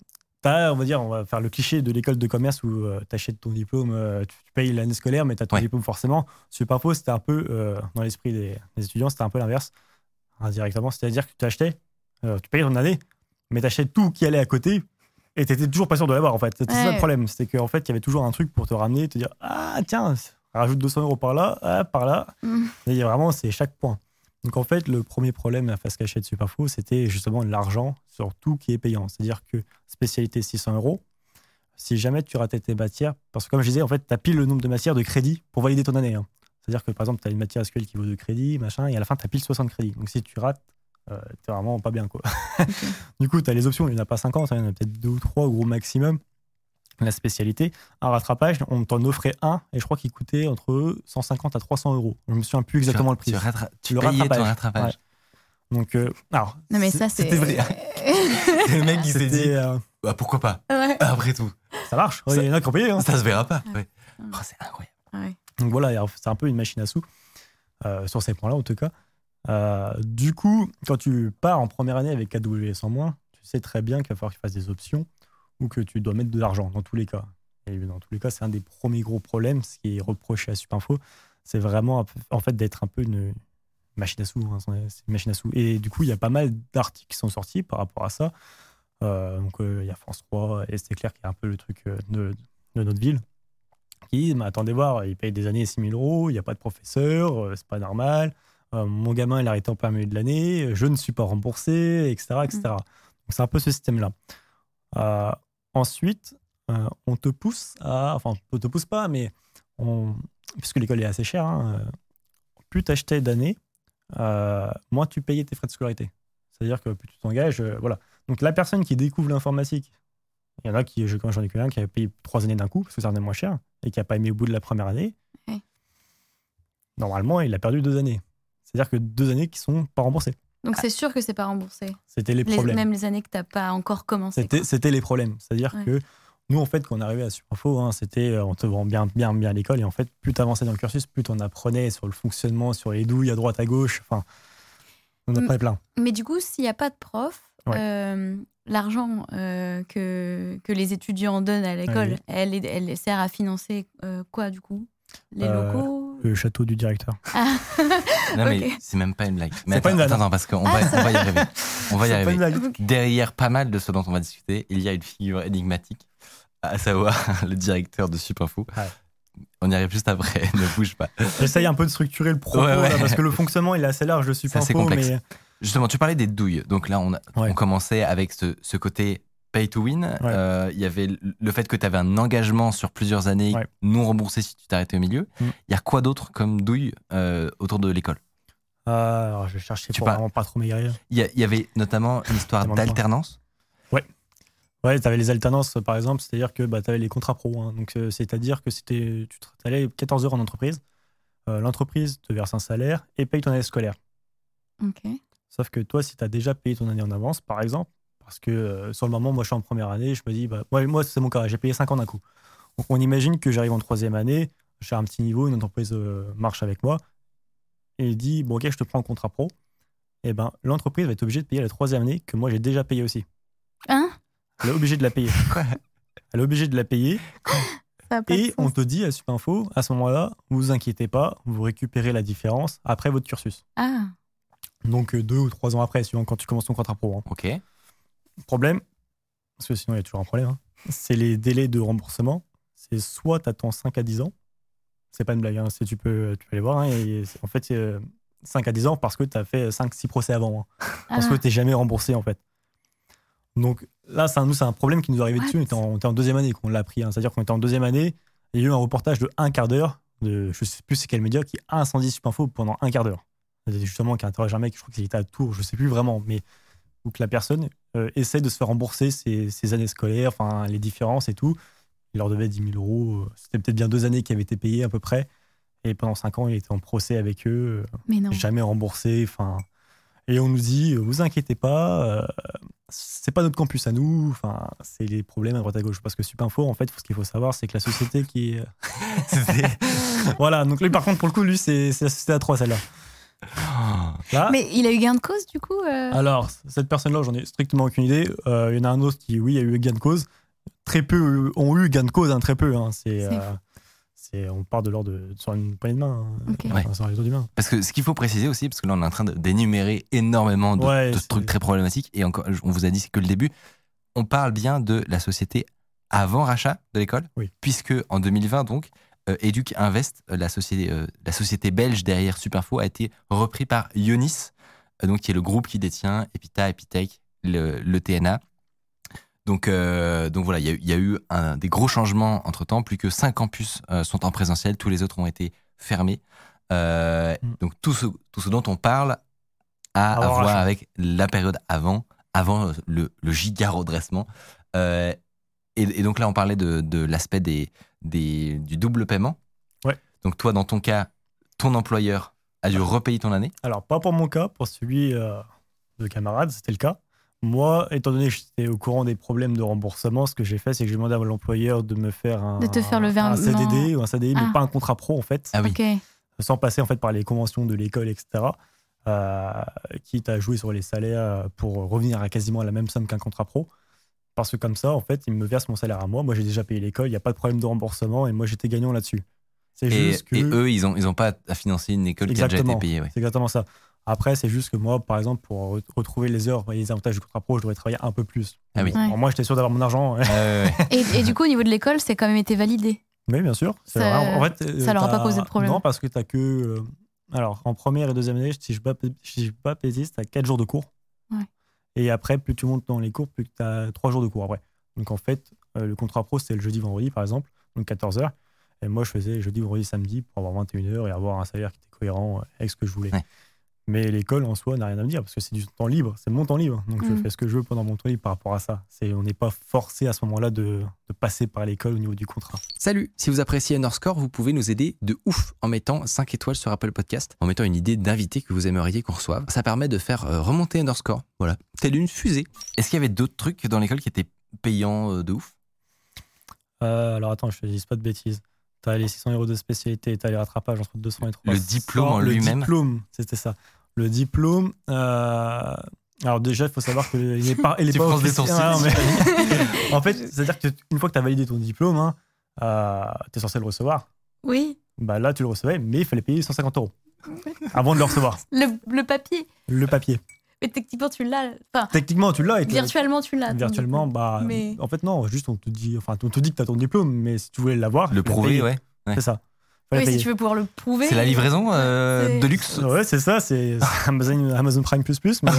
t'as, on va dire, on va faire le cliché de l'école de commerce où tu achètes ton diplôme, euh, tu, tu payes l'année scolaire, mais tu as ton Ouais. diplôme forcément. Supinfo, c'était un peu, euh, dans l'esprit des, des étudiants, c'était un peu l'inverse, indirectement. C'est-à-dire que tu achetais, euh, tu payais ton année, mais tu achetais tout qui allait à côté. Et t'étais toujours pas sûr de l'avoir en fait. C'était ça le problème. C'était qu'en fait, il y avait toujours un truc pour te ramener, te dire Ah, tiens, rajoute 200 euros par là, ah, par là. Mm. Et vraiment, c'est chaque point. Donc en fait, le premier problème à face cachée de Superfo, c'était justement l'argent sur tout qui est payant. C'est-à-dire que spécialité 600 euros, si jamais tu ratais tes matières, parce que comme je disais, en fait, tu as pile le nombre de matières de crédits pour valider ton année. hein. C'est-à-dire que par exemple, tu as une matière SQL qui vaut 2 crédits, machin, et à la fin, tu as pile 60 crédits. Donc si tu rates, euh, t'es vraiment pas bien. Quoi. du coup, tu as les options, il n'y en a pas 50, hein, il y en a peut-être 2 ou 3 au gros maximum. La spécialité, un rattrapage, on t'en offrait un, et je crois qu'il coûtait entre 150 à 300 euros. Je me souviens plus exactement le prix. Tu, rattra- tu Le payais ton rattrapage. rattrapage. Donc, euh, alors, Non, mais ça, c'est. C'était vrai. le mec qui s'est dit euh, bah, pourquoi pas? Ouais. Après tout, ça marche, il Ça- y en a qui ont payé. hein. ça se verra pas. Ouais. Ouais. Oh, c'est incroyable. Ouais. Donc voilà, c'est un peu une machine à sous, euh, sur ces points-là en tout cas. Euh, du coup, quand tu pars en première année avec AWS en moins, tu sais très bien qu'il va falloir que tu fasses des options ou que tu dois mettre de l'argent dans tous les cas. Et dans tous les cas, c'est un des premiers gros problèmes, ce qui est reproché à Supinfo, c'est vraiment en fait d'être un peu une machine à sous. hein, une machine à sous. Et du coup, il y a pas mal d'articles qui sont sortis par rapport à ça. Euh, donc euh, il y a France 3 et c'est clair qu'il y a un peu le truc euh, de, de notre ville qui disent, mais attendez voir, il paye des années 6 000 euros, il n'y a pas de professeur, euh, c'est pas normal. Mon gamin, il a arrêté en plein milieu de l'année, je ne suis pas remboursé, etc. etc. Donc c'est un peu ce système-là. Ensuite, euh, on te pousse à. Enfin, on te pousse pas, mais on, puisque l'école est assez chère, hein, euh, plus tu achetais d'années, euh, moins tu payais tes frais de scolarité. C'est-à-dire que plus tu t'engages, euh, voilà. Donc la personne qui découvre l'informatique, il y en a qui, je- quand j'en ai connu un, qui a payé trois années d'un coup, parce que ça revenait moins cher, et qui n'a pas aimé au bout de la première année, Ouais. normalement, il a perdu deux années. C'est-à-dire que deux années qui sont pas remboursées. Donc c'est sûr que c'est pas remboursé. C'était les Les- problèmes. même les années que t'as pas encore commencé. C'était, les problèmes. C'est-à-dire Ouais. que nous, en fait, quand on arrivait à Superinfo, hein, c'était, euh, on te vend bien, bien, bien l'école. Et en fait, plus tu avançais dans le cursus, plus tu en apprenais sur le fonctionnement, sur les douilles à droite, à gauche. Enfin, on en apprenait plein. Mais du coup, s'il n'y a pas de prof, Ouais. euh, l'argent euh, que, que les étudiants donnent à l'école, Oui. elle, elle sert à financer euh, quoi du coup? Les Euh, locaux le château du directeur. Non, mais c'est même pas une blague. Mais C'est pas attends, une vanne. attends, attends, parce qu'on va, on va y arriver. On va y C'est pas arriver. blague. Derrière pas mal de ce dont on va discuter, il y a une figure énigmatique, à savoir le directeur de Supinfo. Ouais. On y arrive juste après, ne bouge pas. J'essaye un peu de structurer le propos, Ouais, ouais. là, parce que le fonctionnement, il est assez large de C'est Super assez Info, complexe. mais Justement, tu parlais des douilles. Donc là, on, a, Ouais. on commençait avec ce, ce côté pay to win. Euh, Il y avait le- fait que tu avais un engagement sur plusieurs années Ouais. non remboursé si tu t'arrêtais au milieu. Il Mm. y a quoi d'autre comme douille euh, autour de l'école? Ah, alors, je cherchais Tu pour par- vraiment pas trop m'égarer. Il y, il avait notamment une histoire Demande-moi. d'alternance. Ouais, tu avais les alternances, par exemple, c'est-à-dire que bah, tu avais les contrats pro. hein. Donc, euh, c'est-à-dire que c'était, tu allais 14 heures en entreprise, euh, l'entreprise te verse un salaire et paye ton année scolaire. Ok. Sauf que toi, si tu as déjà payé ton année en avance, par exemple, parce que euh, sur le moment, moi, je suis en première année, je me dis, bah, moi, moi c'est mon cas, j'ai payé 5 ans d'un coup. Donc, on imagine que j'arrive en troisième année, j'ai un petit niveau, une entreprise euh, marche avec moi, et il dit, bon, ok, je te prends le contrat pro. Et ben, l'entreprise va être obligée de payer la troisième année que moi, j'ai déjà payé aussi. Hein? Elle est obligée de la payer. Quoi? Elle est obligée de la payer. Et on te dit à Supinfo, à ce moment-là, vous inquiétez pas, vous récupérez la différence après votre cursus. Ah, Donc euh, deux ou trois ans après, suivant quand tu commences ton contrat pro. hein. Ok. Problème, parce que sinon il y a toujours un problème, hein, c'est les délais de remboursement. C'est soit tu attends 5 à 10 ans, c'est pas une blague, hein, tu, peux, tu peux aller voir, hein, et en fait c'est, euh, 5 à 10 ans parce que tu as fait 5-6 procès avant, hein, parce ah. que tu jamais remboursé en fait. Donc là, c'est un, nous, c'est un problème qui nous est arrivé What dessus, on était, en, on était en deuxième année qu'on l'a appris, hein. c'est-à-dire qu'on était en deuxième année, il y a eu un reportage de un quart d'heure, de je sais plus c'est quel média, qui a incendie Supinfo pendant un quart d'heure. Justement qui interroge un mec, je crois qu'il était à Tours, je sais plus vraiment, mais que la personne euh, essaie de se faire rembourser ses, ses années scolaires, enfin les différences et tout. Il leur devait 10 000 euros. euh, C'était peut-être bien deux années qui avaient été payées à peu près. Et pendant cinq ans, il était en procès avec eux, euh, Mais non. jamais remboursé. Enfin, et on nous dit, vous inquiétez pas, euh, c'est pas notre campus à nous. Enfin, c'est les problèmes à droite à gauche. Parce que Supinfo, en fait, ce qu'il faut savoir, c'est que la société qui voilà. Donc lui, par contre, pour le coup, lui, c'est la société à trois celle-là. Là, Mais il a eu gain de cause du coup euh Alors, cette personne-là, j'en ai strictement aucune idée. Euh, il y en a un autre qui, oui, a eu gain de cause. Très peu ont eu gain de cause, hein, très peu. hein. C'est, C'est euh, c'est- on part de l'ordre de sur une poignée de main, hein. Enfin, sur. Parce que ce qu'il faut préciser aussi, parce que là on est en train de- d'énumérer énormément de, Ouais, de c'est- trucs très problématiques, et encore, on vous a dit c'est que le début, on parle bien de la société avant rachat de l'école, Oui. puisque en 2020 donc, euh, Educ Invest, euh, la société, euh, la société belge derrière Superinfo, a été repris par Ionis, euh, donc qui est le groupe qui détient Epita, Epitech, le, le TNA. Donc, euh, donc voilà, il y a eu- il y, a eu un, des gros changements entre temps. Plus que 5 campus euh, sont en présentiel, tous les autres ont été fermés. Euh, Mm. Donc tout ce, tout ce dont on parle a à voir avec la période avant, avant le, le giga redressement. Et, et donc là, on parlait de, de l'aspect des, des, du double paiement. Ouais. Donc toi, dans ton cas, ton employeur a dû repayer ton année? Alors, pas pour mon cas, pour celui euh, de camarade, c'était le cas. Moi, étant donné que j'étais au courant des problèmes de remboursement, ce que j'ai fait, c'est que j'ai demandé à l'employeur de me faire un, De te faire le un virement. CDD ou un CDI, mais Ah. pas un contrat pro en fait. Ah oui. Sans passer en fait par les conventions de l'école, etc. Euh, quitte à jouer sur les salaires pour revenir à quasiment la même somme qu'un contrat pro. Parce que comme ça, en fait, ils me versent mon salaire à moi. Moi, j'ai déjà payé l'école, il n'y a pas de problème de remboursement et moi, j'étais gagnant là-dessus. C'est Et, juste que. et eux, ils n'ont ils ont pas à financer une école qui a déjà été Exactement. payée. ouais. C'est exactement ça. Après, c'est juste que moi, par exemple, pour re- retrouver les heures et les avantages du contrat pro, je devrais travailler un peu plus. Ah oui. Moi, j'étais sûr d'avoir mon argent. Euh, Et, et du coup, au niveau de l'école, c'est quand même été validé. Oui, bien sûr. C'est Ça-. En fait, euh, ça leur a pas posé de problème. Non, parce que tu que. euh, alors, en première et deuxième année, si je ne dis pas bêtise, tu as 4 jours de cours. Ouais. Et après, plus tu montes dans les cours, plus tu as 3 jours de cours après. Donc, en fait, euh, le contrat pro, c'était le jeudi, vendredi, par exemple, donc 14 heures. Et moi, je faisais jeudi, vendredi, samedi pour avoir 21 heures et avoir un salaire qui était cohérent avec ce que je voulais. Mais l'école en soi n'a rien à me dire parce que c'est du temps libre, c'est mon temps libre. Donc je Mm. fais ce que je veux pendant mon temps libre par rapport à ça. C'est, on n'est pas forcé à ce moment-là de, de passer par l'école au niveau du contrat. Salut, si vous appréciez Underscore, vous pouvez nous aider de ouf en mettant 5 étoiles sur Apple Podcast, en mettant une idée d'invité que vous aimeriez qu'on reçoive. Ça permet de faire euh, remonter Underscore, voilà, telle une fusée. Est-ce qu'il y avait d'autres trucs dans l'école qui étaient payants euh, de ouf? Euh, alors attends, je te dis pas de bêtises. T'as les 600 euros de spécialité, t'as les rattrapages entre 200 et 300. Le diplôme en Le lui-même diplôme, c'était ça. Le diplôme. euh, Alors déjà, il faut savoir que il n'est pas, il est Tu pas officiel- sourcils. Ah, mais- en fait, c'est-à-dire qu'une fois que tu as validé ton diplôme, hein, euh, tu es censé le recevoir. Oui. bah là, tu le recevais, mais il fallait payer 150 euros avant de le recevoir. Le, le papier. Le papier. Mais techniquement, tu l'as. Enfin, Techniquement, tu l'as. virtuellement, tu l'as. Virtuellement, bah, Mais- en fait, non, juste on te dit, enfin, on te dit que tu as ton diplôme, mais si tu voulais l'avoir, Le prouver, ouais. C'est ça. Oui, si tu veux pouvoir le prouver. C'est la livraison euh, de luxe. Ouais, c'est ça, c'est Amazon, Amazon Prime Plus Plus. mais-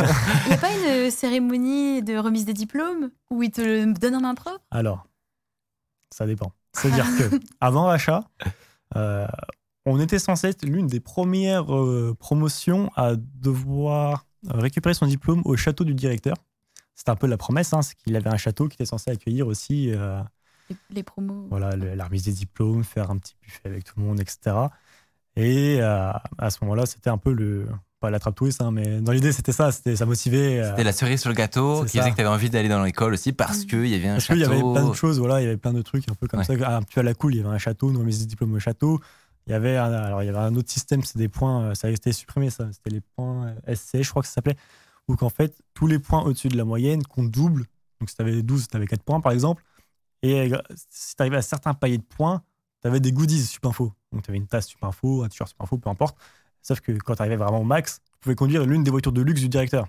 Il n'y a pas une cérémonie de remise des diplômes où ils te le donnent en main propre? Alors, ça dépend. C'est-à-dire que avant rachat, euh, on était censé être l'une des premières euh, promotions à devoir récupérer son diplôme au château du directeur. C'était un peu la promesse, hein, c'est qu'il avait un château qui était censé accueillir aussi euh, les, les promos. voilà, le- la remise des diplômes, faire un petit buffet avec tout le monde, etc. Et euh, à ce moment-là, c'était un peu le. Pas la trappe touriste, hein, mais dans l'idée, c'était ça, c'était ça motivait. euh, C'était la cerise sur le gâteau qui ça. faisait que tu avais envie d'aller dans l'école aussi parce Mm. qu'il y avait un Parce château. qu'il y avait plein de choses, voilà, il y avait plein de trucs un peu comme Ouais. ça. Un peu à la cool, il y avait un château, nous remise des diplômes au château. Il y avait un, alors il y avait un autre système, c'est des points, euh, ça a été supprimé ça, c'était les points SC, je crois que ça s'appelait, où qu'en fait, tous les points au-dessus de la moyenne comptent double. Donc si tu avais 12, tu avais 4 points par exemple. Et euh, si tu arrivais à certains paliers de points, tu avais des goodies Supinfo. Donc tu avais une tasse Supinfo, un t-shirt Supinfo, peu importe. Sauf que quand tu arrivais vraiment au max, tu pouvais conduire l'une des voitures de luxe du directeur.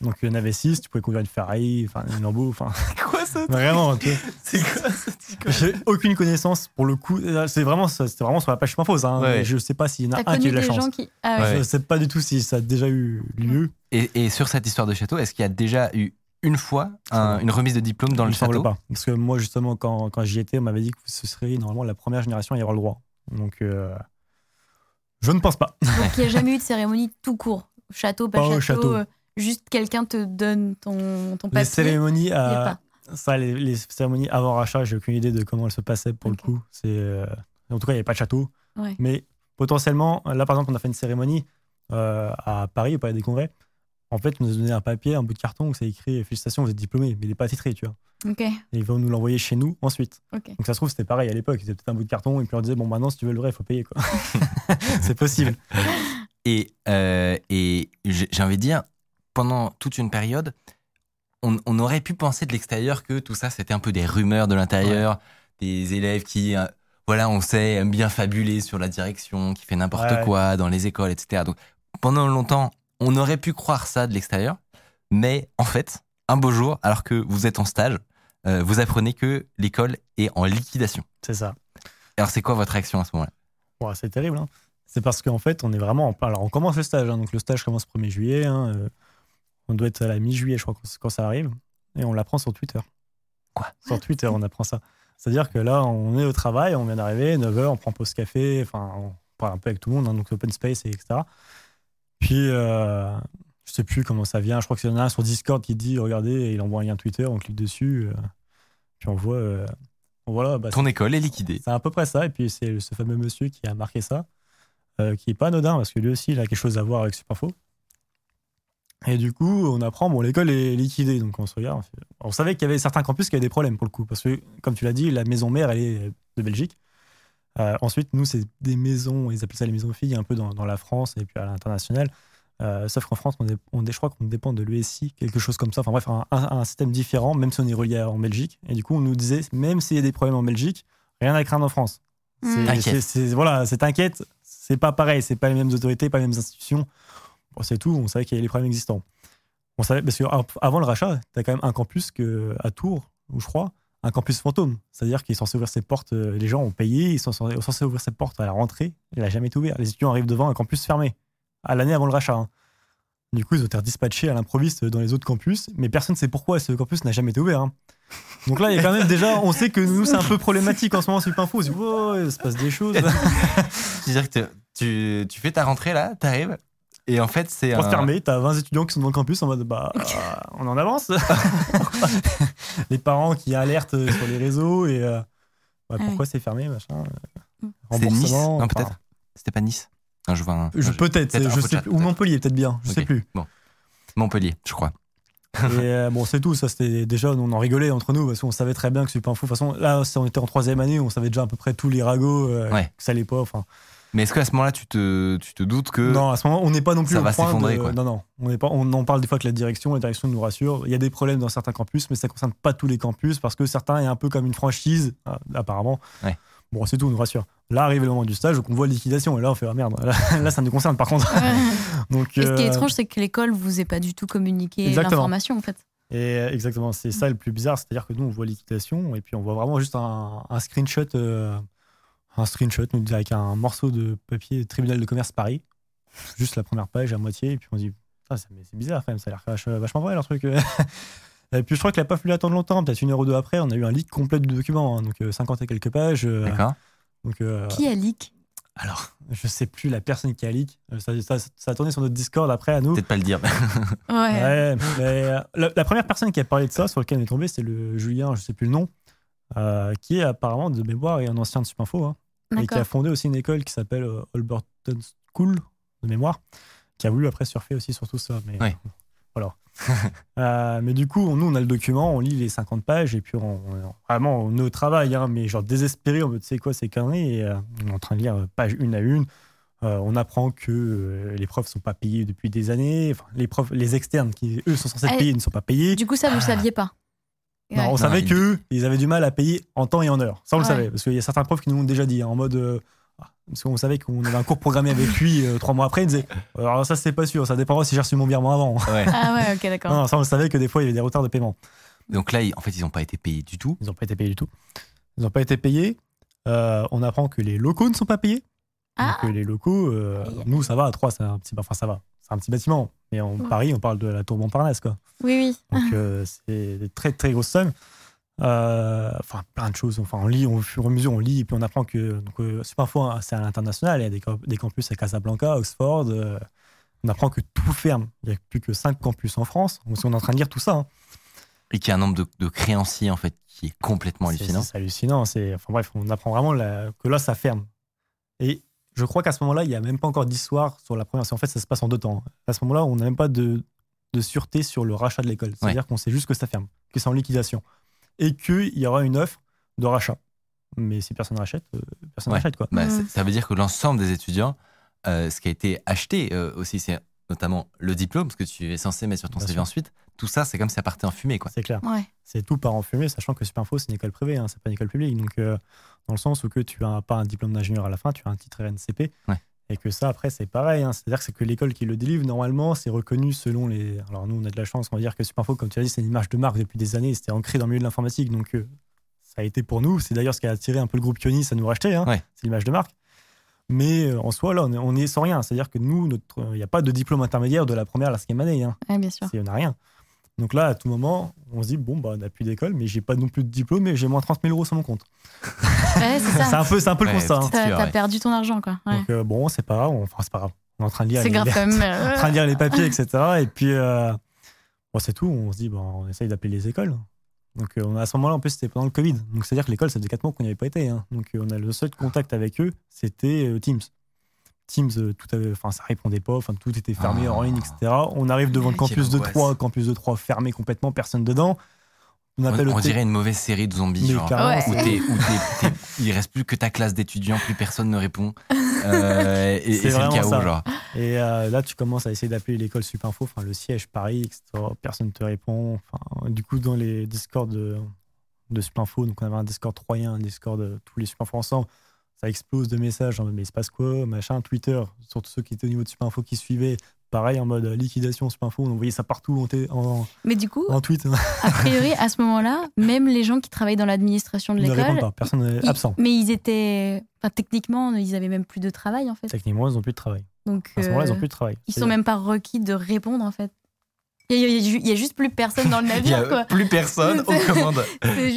Donc il y en avait 6, tu pouvais conduire une Ferrari, enfin une Lambo, enfin Quoi ça vraiment. tu vois. C'est quoi ça J'ai aucune connaissance pour le coup. C'est vraiment, c'était vraiment sur la page Info, ça. hein. Ouais. Je sais pas s'il y en a T'as un qui a connu eu la des chance. gens qui. Ah. Ouais. Je sais pas du tout si ça a déjà eu lieu. et, et sur cette histoire de château, est-ce qu'il y a déjà eu une fois un- une remise de diplôme dans Il le château pas. Parce que moi, justement, quand, quand j'y étais, on m'avait dit que ce serait normalement la première génération à y avoir le droit. Donc, euh, je ne pense pas. Donc il n'y a jamais eu de cérémonie tout court. Château, pas, Pas au château. château. euh, juste quelqu'un te donne ton, ton Les papier. cérémonies, a à- ça, les, les cérémonies avant rachat, j'ai aucune idée de comment elles se passaient pour le coup. C'est, euh, en tout cas, il n'y avait pas de château. Ouais. Mais potentiellement, là par exemple, on a fait une cérémonie euh, à Paris, au Palais des Congrès. En fait, ils nous ont donné un papier, un bout de carton où c'est écrit Félicitations, vous êtes diplômé, mais il n'est pas titré, tu vois. Ok, Et ils vont nous l'envoyer chez nous ensuite. ok. Donc ça se trouve, c'était pareil à l'époque. Ils peut-être un bout de carton et puis on disait Bon, maintenant, si tu veux le vrai, il faut payer. quoi. c'est possible. Et, euh, et j'ai envie de dire, pendant toute une période, on, on aurait pu penser de l'extérieur que tout ça, c'était un peu des rumeurs de l'intérieur, des élèves qui, euh, voilà, on sait, aiment bien fabuler sur la direction, qui fait n'importe Ouais. quoi dans les écoles, etc. Donc, pendant longtemps, on aurait pu croire ça de l'extérieur, mais en fait, un beau jour, alors que vous êtes en stage, euh, vous apprenez que l'école est en liquidation. C'est ça. Alors, c'est quoi votre réaction à ce moment-là? C'est terrible. hein. C'est parce qu'en fait, on est vraiment. En... Alors, on commence le stage. hein. donc, le stage commence le 1er juillet. hein, euh, on doit être à la mi-juillet, je crois, quand, quand ça arrive. Et on l'apprend sur Twitter. Quoi? Sur Twitter, on apprend ça. C'est-à-dire que là, on est au travail, on vient d'arriver, 9h, on prend pause café. Enfin, on parle un peu avec tout le monde, hein, donc open space, et etc. Puis, euh, je sais plus comment ça vient. Je crois qu'il y en a un sur Discord qui dit Regardez, et il envoie un lien Twitter, on clique dessus. euh, puis, on voit. euh, voilà, bah, Ton école est liquidée. c'est à peu près ça. Et puis, c'est ce fameux monsieur qui a marqué ça, euh, qui est pas anodin parce que lui aussi, il a quelque chose à voir avec Superinfo. Et du coup, on apprend, bon, l'école est liquidée. Donc, on se regarde. on fait- On savait qu'il y avait certains campus qui avaient des problèmes pour le coup. Parce que, comme tu l'as dit, la maison mère, elle est de Belgique. Euh, ensuite, nous, c'est des maisons, ils appellent ça les maisons filles, un peu dans, dans la France et puis à l'international. Euh, sauf qu'en France, on est, on est- je crois qu'on dépend de l'ESI, quelque chose comme ça. Enfin bref, un, système différent, même si on est relié en Belgique. Et du coup, on nous disait, même s'il y a des problèmes en Belgique, rien à craindre en France. Mm. C'est- voilà, c'est t'inquiète, c'est pas pareil, c'est pas les mêmes autorités, pas les mêmes institutions. Bon, c'est tout, on savait qu'il y avait les problèmes existants. On savait, parce qu'avant le rachat, tu as quand même un campus que, à Tours, où je crois, un campus fantôme. C'est-à-dire qu'il est censé ouvrir ses portes, euh, les gens ont payé, ils sont censés, ouvrir ses portes à la rentrée, il n'a jamais été ouvert. Les étudiants arrivent devant un campus fermé, à l'année avant le rachat. hein. Du coup, ils ont été dispatchés à l'improviste dans les autres campus, mais personne ne sait pourquoi ce campus n'a jamais été ouvert. hein. Donc là, il y a quand même déjà, on sait que nous, c'est un peu problématique en ce moment, c'est info. On se dit, wow, il se passe des choses. C'est-à-dire que tu, tu fais ta rentrée là, t'arrives, et en fait, c'est Porte un. fermée, t'as 20 étudiants qui sont dans le campus en mode bah euh, on en avance. les parents qui alertent sur les réseaux et euh, ouais, Ah pourquoi c'est fermé machin. euh, C'était Nice remboursement, Non, enfin, peut-être. C'était pas Nice. Non, je vois un. je- non, je- Peut-être, je sais chat, plus. Ou. Montpellier, peut-être bien, je sais Ok. plus. Bon. Montpellier, je crois. Et euh, bon, c'est tout. Ça, c'était déjà, on en rigolait entre nous parce qu'on savait très bien que c'est pas un fou. De toute façon, là, si on était en troisième année, on savait déjà à peu près tous les ragots, euh, Ouais. que ça allait pas. Enfin, Mais est-ce qu'à ce moment-là, tu te, tu te doutes que. non, à ce moment, on n'est pas non plus ça au va point s'effondrer, de- quoi. Non, non, on n'est pas. On en parle des fois avec la direction. La direction nous rassure. Il y a des problèmes dans certains campus, mais ça concerne pas tous les campus parce que certains est un peu comme une franchise, euh, apparemment. Ouais. Bon, c'est tout, on nous rassure. Là, arrive le moment du stage, donc on voit liquidation. Et là, on fait ah merde, là, là, ça nous concerne par contre. donc, Et ce qui est euh, étrange, c'est que l'école vous ait pas du tout communiqué l'information en fait. Et euh, exactement, c'est ça le plus bizarre, c'est-à-dire que nous, on voit liquidation et puis on voit vraiment juste un, un screenshot, euh, un screenshot nous, avec un morceau de papier tribunal de commerce Paris, juste la première page à moitié, et puis on dit, c'est bizarre quand même, ça a l'air vach- vachement vrai leur truc. et puis je crois qu'il n'a pas fallu attendre longtemps, peut-être une heure ou deux après, on a eu un leak complet du document, hein, donc euh, 50 et quelques pages. euh, D'accord. donc, euh, Qui a leak? alors, je sais plus la personne qui a leak, Euh, ça, ça, ça a tourné sur notre Discord après à nous. Peut-être pas le dire. Ouais. Ouais, mais euh, la, la première personne qui a parlé de ça, sur lequel on est tombé, c'est le Julien, je sais plus le nom, euh, qui est apparemment de mémoire et un ancien de Supinfo, hein, et qui a fondé aussi une école qui s'appelle euh, Alberton School, de mémoire, qui a voulu après surfer aussi sur tout ça. Mais, Ouais. voilà. Euh, mais du coup, nous, on a le document, on lit les 50 pages, et puis on, on- vraiment, on est au travail, hein, mais genre désespéré, on me dit, c'est quoi ces conneries Et euh, on est en train de lire euh, page une à une. Euh, on apprend que euh, les profs sont pas payés depuis des années. Enfin, les profs, les externes qui eux sont censés être Eh, payés ne sont pas payés. Du coup, ça, vous le saviez pas. Non, on savait il- qu'eux, ils avaient du mal à payer en temps et en heure. Ça, on le savait. Parce qu'il y a certains profs qui nous l'ont déjà dit, hein, en mode. euh, ah, parce qu'on savait qu'on avait un cours programmé avec lui euh, trois mois après. Il disait Alors, ça, c'est pas sûr. Ça dépendra si j'ai reçu mon virement avant. Ouais. Ah ouais, ok, d'accord. Non, ça, on le savait que des fois, il y avait des retards de paiement. Donc là, en fait, ils n'ont pas été payés du tout. Ils n'ont pas été payés du tout. Ils n'ont pas été payés. Euh, on apprend que les locaux ne sont pas payés. Ah. Donc, euh, les locaux, euh, Aïe. nous, ça va. À Troyes, c'est un petit, enfin, ça va. C'est un petit bâtiment. Mais en Ouais. Paris, on parle de la tour Montparnasse, quoi. Oui, oui. Donc euh, c'est des très très grosses sommes. Euh, Enfin, plein de choses. Enfin, on lit, au fur et à mesure, on lit, et puis on apprend que donc, euh, Superfo, hein, c'est à l'international. Il y a des, des campus à Casablanca, Oxford. euh, on apprend que tout ferme. Il n'y a plus que 5 campus en France. Donc, on est en train de lire tout ça. hein. Et qu'il y a un nombre de, de créanciers, en fait, qui est complètement C'est hallucinant. c'est hallucinant. C'est, enfin bref, on apprend vraiment la- que là, ça ferme. Et je crois qu'à ce moment-là, il n'y a même pas encore d'histoire sur la première. En fait, ça se passe en deux temps. À ce moment-là, on n'a même pas de, de sûreté sur le rachat de l'école. C'est-à-dire qu'on sait juste que ça ferme, que c'est en liquidation. Et qu'il y aura une offre de rachat. Mais si personne rachète, euh, personne Ouais. rachète. Quoi. Bah, Mm. Ça veut dire que l'ensemble des étudiants, euh, ce qui a été acheté euh, aussi, c'est notamment le diplôme, ce que tu es censé mettre sur ton Bien CV sûr. ensuite. Tout ça, c'est comme si ça partait en fumée. Quoi. C'est clair. Ouais. C'est tout part en fumée, sachant que Supinfo, c'est une école privée, hein, c'est pas une école publique. Donc, euh, dans le sens où que tu as pas un diplôme d'ingénieur à la fin, tu as un titre RNCP. Ouais. Et que ça, après, c'est pareil. hein. C'est-à-dire que c'est que l'école qui le délivre, normalement, c'est reconnu selon les. Alors, nous, on a de la chance, on va dire que Supinfo, comme tu as dit, c'est une image de marque depuis des années. C'était ancré dans le milieu de l'informatique. Donc, euh, ça a été pour nous. C'est d'ailleurs ce qui a attiré un peu le groupe Ionis à nous racheter. hein. Ouais. C'est l'image de marque. Mais euh, en soi, là, on est, sans rien. C'est-à-dire que nous, notre- il n'y a pas de diplôme intermédiaire de la première à la cinquième année. hein. Ouais, bien sûr. On n'a rien. Donc là, à tout moment, on se dit bon, bah, on n'a plus d'école, mais j'ai pas non plus de diplôme et j'ai moins 30 000 euros sur mon compte. Ouais, c'est un peu, c'est un peu le Ouais, constat. hein. T'as ouais. perdu ton argent, quoi. Ouais. Donc euh, bon, c'est pas grave. Enfin, c'est pas grave. On est en train de lire, les, grave quand même. en train de lire les papiers, etc. Et puis, euh, bon, c'est tout. On se dit, bon, on essaye d'appeler les écoles. Donc euh, on a- à ce moment-là, en plus, c'était pendant le Covid. Donc c'est-à-dire que l'école, ça faisait 4 mois qu'on n'y avait pas été. hein. Donc euh, on a le seul contact avec eux, c'était euh, Teams. Teams, euh, tout avait, ça répondait pas, enfin, tout était fermé Ah. en ligne, etc. On arrive devant le campus de angoisse. 3, campus de 3 fermé complètement, personne dedans. On appelle dirait une mauvaise série de zombies. Genre, Ouais. où c'est- t'es- où il reste plus que ta classe d'étudiants, plus personne ne répond. Euh, et C'est le chaos, ça. genre. Et euh, là, tu commences à essayer d'appeler l'école Supinfo, enfin le siège Paris, etc. Personne ne te répond. Enfin, du coup, dans les Discords de, de Supinfo, donc on avait un Discord troyen, un Discord de tous les Supinfo ensemble, ça explose de messages en mode mais il se passe quoi, machin. Twitter, surtout ceux qui étaient au niveau de Supinfo qui suivaient, pareil en mode liquidation Supinfo, on voyait ça partout en, en, Mais du coup, en tweet. a priori, à ce moment-là, même les gens qui travaillent dans l'administration de Ils ne répondent l'école, pas, personne n'est ils- absent. mais ils étaient, enfin, techniquement, ils avaient même plus de travail en fait. Techniquement, ils n'ont plus de travail. Donc, À ce moment-là, ils euh, n'ont plus de travail. ils sont même pas requis de répondre en fait. Il y, a- juste plus personne dans le Il n'y navire a quoi. plus personne aux commandes.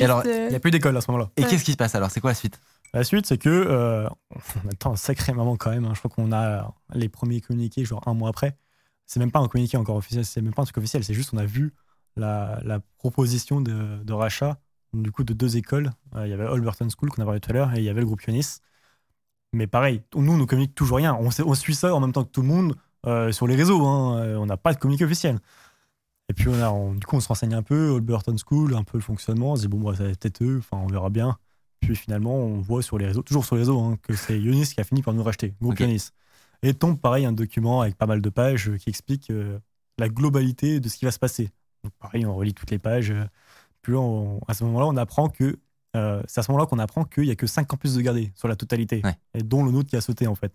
Alors, euh, Il n'y a plus d'école à ce moment-là. Et Ouais. qu'est-ce qui se passe alors? C'est quoi la suite? La suite, c'est que euh, on attend un sacré moment quand même. hein. Je crois qu'on a les premiers communiqués, genre un mois après. C'est même pas un communiqué encore officiel, c'est même pas un truc officiel. C'est juste on a vu la, proposition de, rachat du coup de deux écoles. Euh, Il y avait Alberton School qu'on a parlé tout à l'heure et il y avait le groupe Ionis. Mais pareil, nous on ne communique toujours rien. On, suit ça en même temps que tout le monde euh, sur les réseaux. hein. Euh, On n'a pas de communiqué officiel. Et puis on a, du coup on se renseigne un peu, Alberton School, un peu le fonctionnement. On se dit bon bah, ça va être peut-être eux. Enfin on verra bien. Puis finalement, on voit sur les réseaux, toujours sur les réseaux, hein, que c'est Ionis qui a fini par nous racheter, groupe Ok. Ionis. Et tombe pareil un document avec pas mal de pages euh, qui explique euh, la globalité de ce qui va se passer. Donc pareil, on relit toutes les pages. euh, Puis là, on- à ce moment-là, on apprend que euh, c'est à ce moment-là qu'on apprend qu'il n'y a que 5 campus de gardés sur la totalité, Ouais. et dont le nôtre qui a sauté en fait.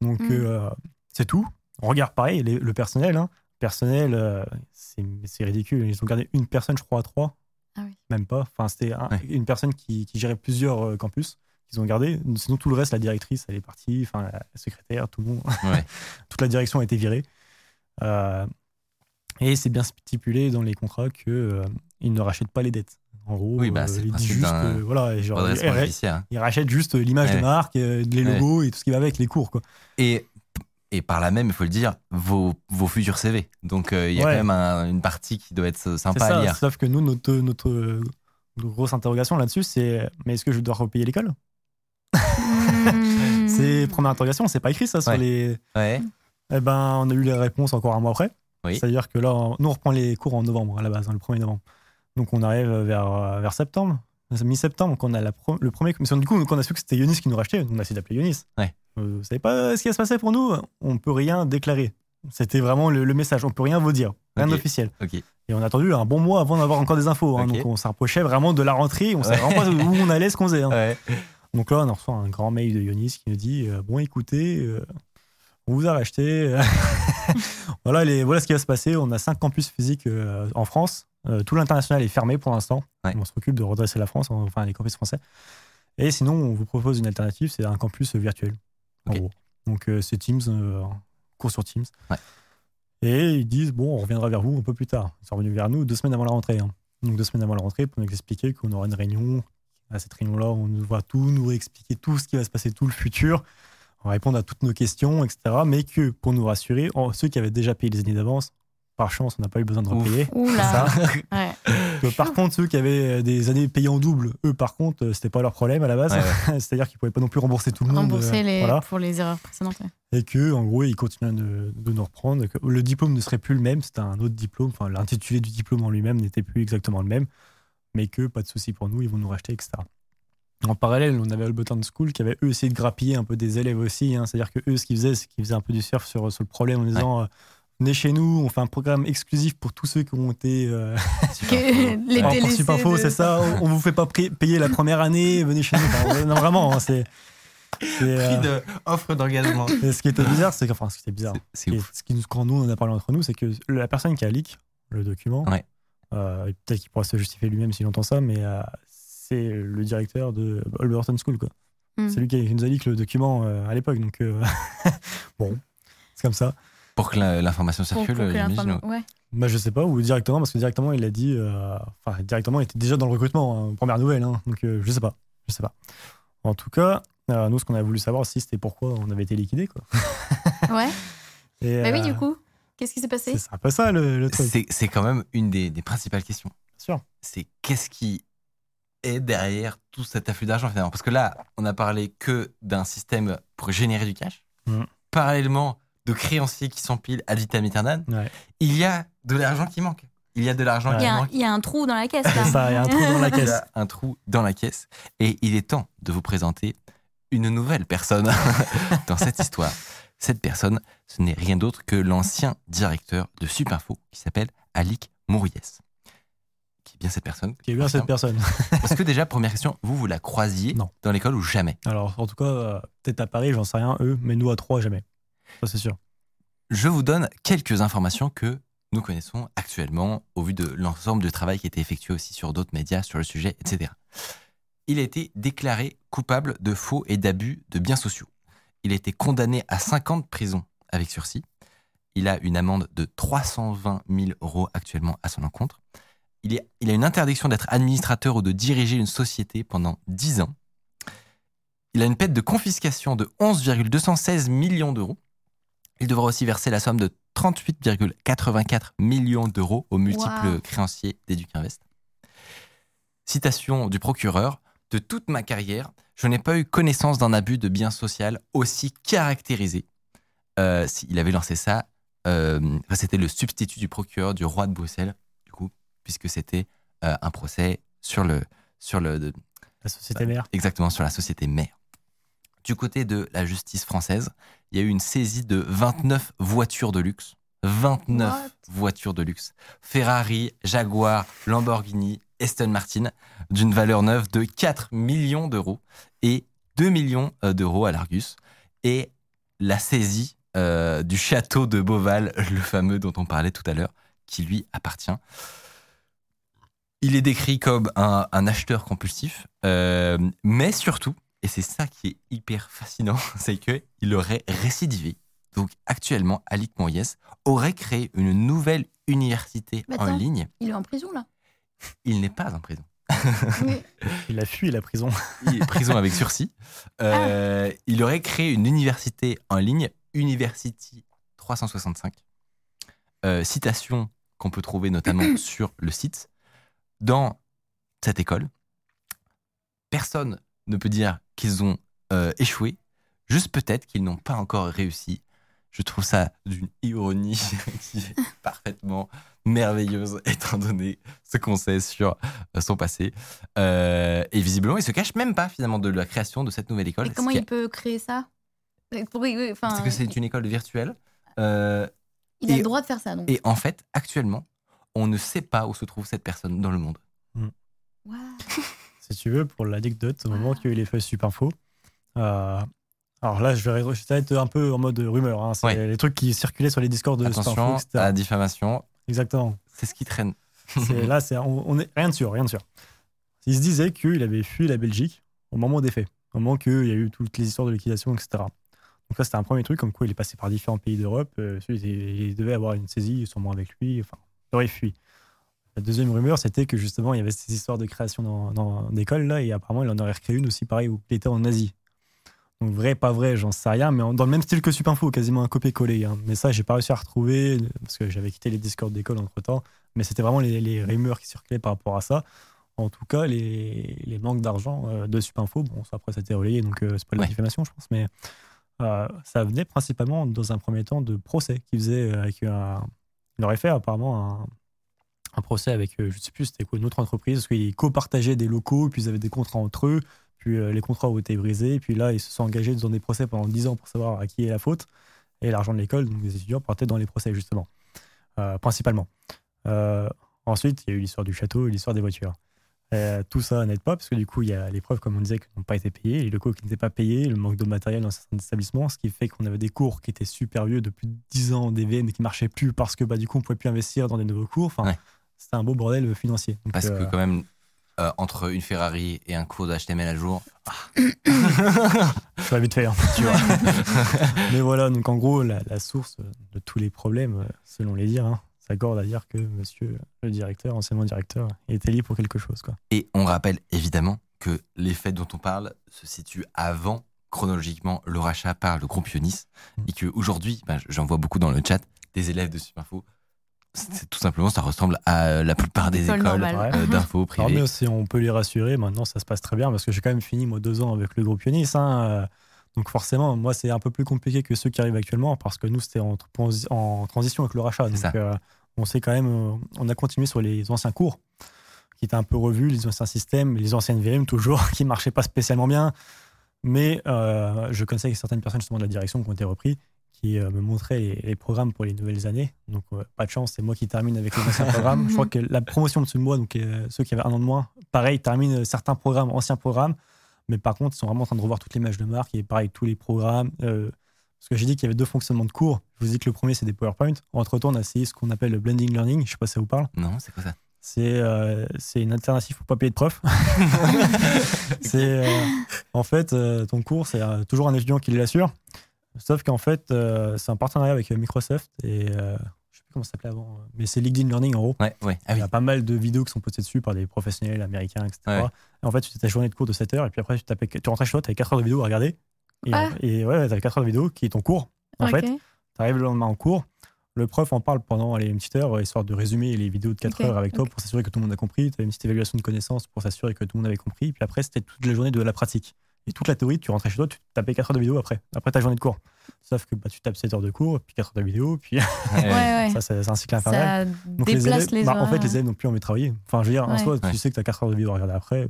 Donc Mm. euh, c'est tout. On regarde pareil, les- le personnel. Hein. Personnel, euh, c'est c'est ridicule. Ils ont gardé une personne, je crois, à trois. Ah oui. Même pas. Enfin, c'était un- Ouais. une personne qui, qui gérait plusieurs euh, campus qu'ils ont gardé. Sinon, tout le reste, la directrice, elle est partie. Enfin, la secrétaire, tout le monde. Ouais. Toute la direction a été virée. Euh, et c'est bien stipulé dans les contrats que euh, ils ne rachètent pas les dettes. En gros, Oui, bah, ils disent juste, euh, voilà, genre, ils- hein. ils rachètent juste l'image Ouais. de marque, euh, les Ouais. logos et tout ce qui va avec, les cours. Quoi. Et, et par là même, il faut le dire, vos, vos futurs CV. Donc euh, il y a Ouais. quand même un- une partie qui doit être sympa à lire. sauf que nous, notre, grosse interrogation là-dessus, c'est mais est-ce que je dois repayer l'école? Hmm. C'est première interrogation, c'est pas écrit ça sur Ouais. les. Ouais. Eh ben, on a eu la réponse encore un mois après. Oui. C'est-à-dire que là, on- nous, on reprend les cours en novembre à la base, hein, le 1er novembre. Donc, on arrive vers, vers septembre, mi-septembre, qu'on a la pro- le premier. Mais du coup, quand on a su que c'était Yonis qui nous rachetait, on a essayé d'appeler Yonis. Ouais. Euh, vous savez pas ce qui va se passer pour nous? On peut rien déclarer. C'était vraiment le, le message. On peut rien vous dire. Rien Ok. d'officiel. Et on a attendu un bon mois avant d'avoir encore des infos. hein. Donc, on s'approchait vraiment de la rentrée. On savait Ouais. vraiment pas où on allait, ce qu'on faisait. hein. Ouais. Donc là, on reçoit un grand mail de Yonis qui nous dit euh, Bon, écoutez, euh, on vous a racheté. voilà, les, voilà ce qui va se passer. On a cinq campus physiques euh, en France. Tout l'international est fermé pour l'instant. Ouais. On s'occupe de redresser la France, enfin les campus français. Et sinon, on vous propose une alternative c'est un campus virtuel. En Ok. gros. Donc, euh, c'est Teams, euh, cours sur Teams. Ouais. Et ils disent Bon, on reviendra vers vous un peu plus tard. Ils sont revenus vers nous deux semaines avant la rentrée. hein. Donc, deux semaines avant la rentrée pour nous expliquer qu'on aura une réunion à cette réunion-là, on nous voit tout, nous expliquer tout ce qui va se passer, tout le futur, on va répondre à toutes nos questions, etc. Mais que pour nous rassurer, oh, ceux qui avaient déjà payé les années d'avance, par chance, on n'a pas eu besoin de Ouf. repayer. Oula. Ça. Ouais. Que par contre, ceux qui avaient des années payées en double, eux, par contre, euh, c'était pas leur problème à la base. Ouais, C'est-à-dire qu'ils pouvaient pas non plus rembourser tout le monde. Rembourser euh, les, voilà. pour les erreurs précédentes. ouais. Et que, en gros, ils continuaient de, de nous reprendre. que le diplôme ne serait plus le même, c'était un autre diplôme. Enfin, l'intitulé du diplôme en lui-même n'était plus exactement le même. Mais que, pas de souci pour nous, ils vont nous racheter, etc. En parallèle, on avait Alberton School qui avait eux essayé de grappiller un peu des élèves aussi. hein. C'est-à-dire que eux, ce qu'ils faisaient, c'est qu'ils faisaient un peu du surf sur, sur le problème en disant euh, Venez chez nous, on fait un programme exclusif pour tous ceux qui ont été euh, les en délaissés Sup Info, de- c'est ça. On, on vous fait pas payer la première année, venez chez nous. Enfin, non, vraiment, hein, c'est. c'est, euh, offre d'engagement. et ce qui était bizarre, c'est que, enfin, ce qui était bizarre, ouf. ce qui nous, quand nous on en a parlé entre nous, c'est que la personne qui a leak le document, Ouais. euh, peut-être qu'il pourra se justifier lui-même s'il entend ça, mais euh, c'est le directeur de Alberton School, quoi. Mm. C'est lui qui, qui nous a leak le document euh, à l'époque, donc euh, bon, c'est comme ça. Pour que l'information circule, pour que j'imagine. l'informa- ouais. Bah, je sais pas, ou directement, parce que directement il a dit, euh, enfin directement il était déjà dans le recrutement, hein, première nouvelle, hein, donc euh, je sais pas, je sais pas. En tout cas, euh, nous ce qu'on a voulu savoir aussi, c'était pourquoi on avait été liquidé, quoi. Ouais. Et, Bah oui, du coup, qu'est-ce qui s'est passé? C'est un peu ça le, le truc. C'est c'est quand même une des, des principales questions. Bien sûr. C'est qu'est-ce qui est derrière tout cet afflux d'argent finalement? Parce que là, on a parlé que d'un système pour générer du cash. Mhm. Parallèlement, de créanciers qui s'empilent ad vitam aeternam. Ouais. Il y a de l'argent qui manque. Il y a de l'argent il y, qui a un, manque. il y a un trou dans la caisse là. C'est ça, il y a un trou dans la Il y caisse. a un trou dans la caisse. Et il est temps de vous présenter une nouvelle personne dans cette histoire. Cette personne, ce n'est rien d'autre que l'ancien directeur de Supinfo qui s'appelle Alik Mouriès. Qui est bien cette personne Qui est bien cette personne. Parce que déjà, première question, vous, vous la croisiez Non. dans l'école ou jamais? Alors, en tout cas, euh, peut-être à Paris, j'en sais rien, eux, mais nous à trois, jamais. Je vous donne quelques informations que nous connaissons actuellement au vu de l'ensemble du travail qui a été effectué aussi sur d'autres médias sur le sujet, etc. Il a été déclaré coupable de faux et d'abus de biens sociaux. Il a été condamné à 5 ans de prison avec sursis. Il a une amende de 320 000 euros actuellement à son encontre. Il a une interdiction d'être administrateur ou de diriger une société pendant 10 ans. Il a une peine de confiscation de 11,216 millions d'euros. Il devra aussi verser la somme de 38,84 millions d'euros aux multiples Wow. créanciers d'Educinvest. Citation du procureur De toute ma carrière, je n'ai pas eu connaissance d'un abus de bien social aussi caractérisé. Euh, il avait lancé ça, euh, c'était le substitut du procureur du roi de Bruxelles, du coup, puisque c'était euh, un procès sur le, sur le, de- La société mère. exactement sur la société mère. Du côté de la justice française, il y a eu une saisie de 29 voitures de luxe. 29 What? voitures de luxe. Ferrari, Jaguar, Lamborghini, Aston Martin d'une valeur neuve de 4 millions d'euros et 2 millions euh, d'euros à l'Argus. Et la saisie euh, du château de Beauval, le fameux dont on parlait tout à l'heure, qui lui appartient. Il est décrit comme un, un acheteur compulsif, euh, mais surtout, et c'est ça qui est hyper fascinant, c'est qu'il aurait récidivé. Donc actuellement, Alec Moyes aurait créé une nouvelle université en ligne. Il est en prison là? Il n'est pas en prison. Oui. Il a fui la prison. Il est prison avec sursis. Euh, Il aurait créé une université en ligne, University 365. Euh, citation qu'on peut trouver notamment sur le site. Dans cette école, personne ne peut dire qu'ils ont euh, échoué, juste peut-être qu'ils n'ont pas encore réussi. Je trouve ça d'une ironie qui est parfaitement merveilleuse étant donné ce qu'on sait sur euh, son passé. Euh, et visiblement, il se cache même pas finalement de la création de cette nouvelle école. Et comment il peut créer ça? Pour- enfin, parce que c'est une école virtuelle. Euh, Il a et- le droit de faire ça donc. et en fait, actuellement, on ne sait pas où se trouve cette personne dans le monde. Waouh. si tu veux, pour l'anecdote, au moment qu'il y a eu les feuilles Supinfo, euh, alors là, je vais, je vais être un peu en mode rumeur. hein, c'est les trucs qui circulaient sur les discords de Supinfo, Attention etc. à la diffamation, Exactement. c'est ce qui traîne. C'est- là, c'est, on, on est rien de sûr, rien de sûr. Il se disait qu'il avait fui la Belgique au moment des faits, au moment qu'il y a eu toutes les histoires de liquidation, etc. Donc ça, c'était un premier truc, comme quoi il est passé par différents pays d'Europe. euh, il, il devait avoir une saisie, sûrement avec lui. Enfin, il aurait fui. La deuxième rumeur, c'était que justement, il y avait ces histoires de création dans, dans d'écoles là, et apparemment, il en aurait recréé une aussi, pareil, où il était en Asie. Donc vrai, pas vrai, j'en sais rien, mais en- dans le même style que Supinfo, quasiment un copier-coller. hein. Mais ça, j'ai pas réussi à retrouver parce que j'avais quitté les discords d'école entre temps. Mais c'était vraiment les, les rumeurs qui circulaient par rapport à ça. En tout cas, les, les manques d'argent euh, de Supinfo, bon, ça après ça a été relayé, donc euh, c'est pas de la Ouais. diffamation, je pense, mais euh, ça venait principalement dans un premier temps de procès qu'il faisait euh, avec un. Il aurait fait apparemment un, un procès avec, euh, je sais plus, c'était quoi, une autre entreprise, parce qu'ils copartageaient des locaux, puis ils avaient des contrats entre eux, puis euh, les contrats ont été brisés, puis là, ils se sont engagés dans des procès pendant 10 ans pour savoir à qui est la faute, et l'argent de l'école, donc des étudiants, partait dans les procès, justement, euh, principalement. Ensuite, il y a eu l'histoire du château et l'histoire des voitures. Tout ça n'aide pas, parce que du coup, il y a les preuves, comme on disait, qui n'ont pas été payées, les locaux qui n'étaient pas payés, le manque de matériel dans certains établissements, ce qui fait qu'on avait des cours qui étaient super vieux depuis 10 ans, des VM, qui marchaient plus parce que bah, du coup, on ne pouvait plus investir dans des nouveaux cours. C'était un beau bordel financier. Donc, Parce euh, que quand même, euh, entre une Ferrari et un cours d'HTML à jour, ça va vite fait. hein, tu vois. mais voilà, donc en gros, la, la source de tous les problèmes, euh, selon les dires, hein, s'accorde à dire que monsieur le directeur, anciennement directeur, était lié pour quelque chose. Quoi. Et on rappelle évidemment que les faits dont on parle se situent avant chronologiquement le rachat par le groupe Ionis Mm. et qu'aujourd'hui, ben, j'en vois beaucoup dans le chat, des élèves de c'est tout simplement, ça ressemble à euh, la plupart des École écoles normale. euh, d'info Alors, privées. mais aussi, on peut les rassurer. Maintenant, ça se passe très bien parce que j'ai quand même fini, moi, deux ans avec le groupe Ionis. hein, euh, donc, forcément, moi, c'est un peu plus compliqué que ceux qui arrivent actuellement parce que nous, c'était en, transi- en transition avec le rachat. C'est Donc, euh, on sait quand même, euh, on a continué sur les anciens cours qui étaient un peu revus, les anciens systèmes, les anciennes VM toujours, qui marchaient pas spécialement bien. Mais euh, je connaissais certaines personnes justement de la direction qui ont été repris qui euh, me montraient les, les programmes pour les nouvelles années. Donc, euh, pas de chance, c'est moi qui termine avec les anciens programmes. Je crois que la promotion de moi, donc euh, ceux qui avaient un an de moins, pareil, terminent certains programmes, anciens programmes. Mais par contre, ils sont vraiment en train de revoir toutes les images de marque et pareil, tous les programmes. euh, parce que j'ai dit qu'il y avait deux fonctionnements de cours. Je vous ai dit que le premier, c'est des PowerPoint. Entre-temps, on a essayé ce qu'on appelle le blending learning. Je sais pas si ça vous parle. Non, c'est quoi ça? C'est euh, une alternative pour pas payer de prof. c'est euh, en fait euh, ton cours, c'est toujours un étudiant qui l'assure. Sauf qu'en fait, euh, c'est un partenariat avec euh, Microsoft et euh, je sais plus comment ça s'appelait avant, mais c'est LinkedIn Learning en gros. Ouais, ouais. Ah Il y a pas mal de vidéos qui sont postées dessus par des professionnels américains, etc. Ouais. Et en fait, tu fais ta journée de cours de 7 heures et puis après, tu, tapais, tu rentrais chez toi, tu avais 4 heures de vidéo à regarder. Et, Ah. et ouais, tu avais 4 heures de vidéo qui est ton cours. En fait, tu arrives le lendemain en cours, le prof en parle pendant allez, une petite heure, euh, histoire de résumer les vidéos de 4 Ok, heures avec toi pour s'assurer que tout le monde a compris. Tu avais une petite évaluation de connaissances pour s'assurer que tout le monde avait compris. Puis après, c'était toute la journée de la pratique. Et toute la théorie, tu rentrais chez toi, tu tapais 4 heures de vidéo après, après ta journée de cours. Sauf que bah, tu tapes 7 heures de cours, puis 4 heures de vidéo, puis Ouais, ça, c'est un cycle infernal. Ça Donc les déplace élèves, les bah, en fait, les élèves n'ont plus envie de travailler. Enfin, je veux dire, en soi, Ouais. tu sais que tu as 4 heures de vidéo à regarder après.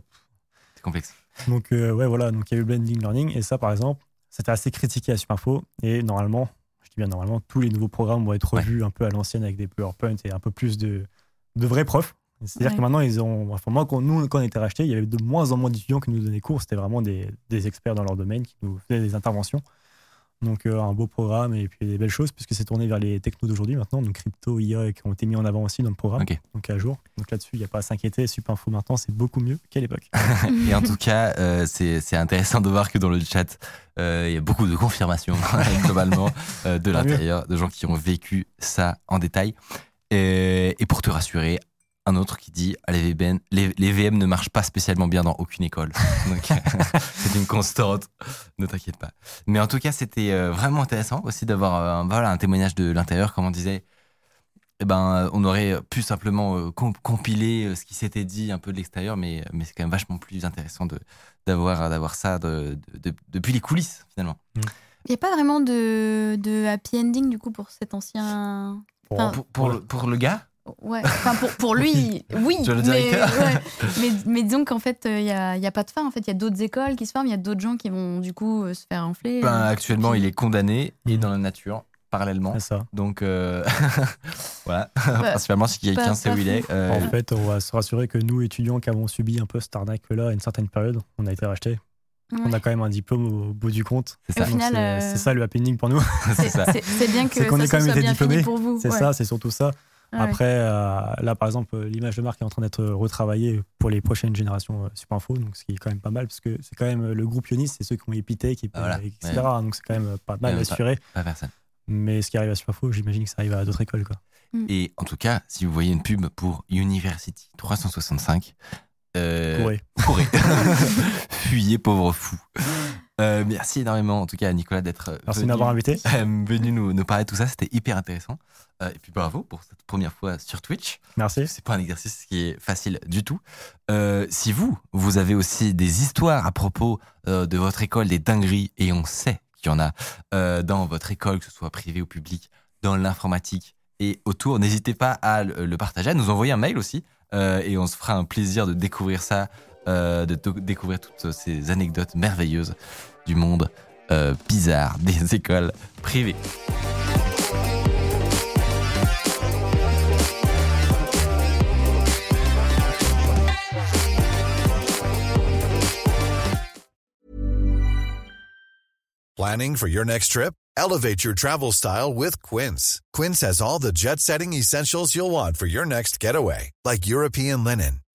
C'est complexe. Donc, euh, ouais, voilà. Donc, il y a eu le blending learning. Et ça, par exemple, c'était assez critiqué à Supinfo. Et normalement, je dis bien normalement, tous les nouveaux programmes vont être Ouais. revus un peu à l'ancienne avec des PowerPoint et un peu plus de, de vrais profs. C'est-à-dire Ouais. que maintenant, ils ont. Enfin, moi, quand, nous, quand on était rachetés, il y avait de moins en moins d'étudiants qui nous donnaient cours. C'était vraiment des, des experts dans leur domaine qui nous faisaient des interventions. Donc, euh, un beau programme et puis des belles choses, puisque c'est tourné vers les technos d'aujourd'hui maintenant. Donc, crypto, IA, qui ont été mis en avant aussi dans le programme. Donc, à jour. Donc, là-dessus, il n'y a pas à s'inquiéter. Supinfo maintenant, c'est beaucoup mieux qu'à l'époque. Et en tout cas, euh, c'est c'est intéressant de voir que dans le chat, euh, il y a beaucoup de confirmations globalement euh, de l'intérieur, de gens qui ont vécu ça en détail. Et pour te rassurer, un autre qui dit ah, les, VM, les, les VM ne marchent pas spécialement bien dans aucune école. Donc c'est une constante, ne t'inquiète pas. Mais en tout cas, c'était euh, vraiment intéressant aussi d'avoir euh, un, voilà, un témoignage de l'intérieur, comme on disait. Eh ben, on aurait pu simplement euh, com- compiler ce qui s'était dit un peu de l'extérieur, mais, mais c'est quand même vachement plus intéressant de, d'avoir, d'avoir ça de, de- de- depuis les coulisses, finalement. Il n'y a pas vraiment de, de happy ending du coup pour cet ancien. Pour- Enfin, Pour, pour, le, pour le gars? Ouais, enfin pour, pour lui, oui. Mais, ouais. mais, mais disons qu'en fait, il n'y a, y a pas de fin. En fait, il y a d'autres écoles qui se forment, il y a d'autres gens qui vont du coup euh, se faire enfler. ben, Actuellement, il est condamné et Mhm. dans la nature, parallèlement. C'est ça. Donc, euh, voilà. Principalement, si quelqu'un sait où il est. euh, En fait, on va se rassurer que nous, étudiants qui avons subi un peu cette arnaque-là à une certaine période, on a été rachetés. On a quand même un diplôme au bout du compte. c'est ça. C'est euh, ça le happening pour nous. c'est bien que qu'on ça ait quand même soit été bien fini diplômés. pour vous. C'est ouais. ça, c'est surtout ça. Ouais. Après, euh, là, par exemple, euh, l'image de marque est en train d'être retravaillée pour les prochaines générations euh, Supinfo, donc ce qui est quand même pas mal, parce que c'est quand même le groupe Ionis, c'est ceux qui ont Epitech, et, Ah, voilà. etc. Donc c'est quand même pas mal assuré. Pas personne. Mais ce qui arrive à Supinfo, j'imagine que ça arrive à d'autres écoles. Quoi. Et en tout cas, si vous voyez une pub pour University 365, euh, Courez. courez. Fuyez, pauvre fou. Euh, merci énormément, en tout cas, à Nicolas, d'être euh, Merci venu, invité. euh, venu nous, nous parler de tout ça. C'était hyper intéressant. Euh, et puis bravo pour cette première fois sur Twitch. Merci. C'est pas un exercice qui est facile du tout. Si vous, vous avez aussi des histoires à propos de votre école, des dingueries, et on sait qu'il y en a dans votre école, que ce soit privé ou public, dans l'informatique et autour, n'hésitez pas à le, le partager, à nous envoyer un mail aussi, euh, et on se fera un plaisir de découvrir ça, euh, de découvrir toutes ces anecdotes merveilleuses du monde euh, bizarre des écoles privées. Planning for your next trip? Elevate your travel style with Quince. Quince has all the jet setting essentials you'll want for your next getaway, like European linen,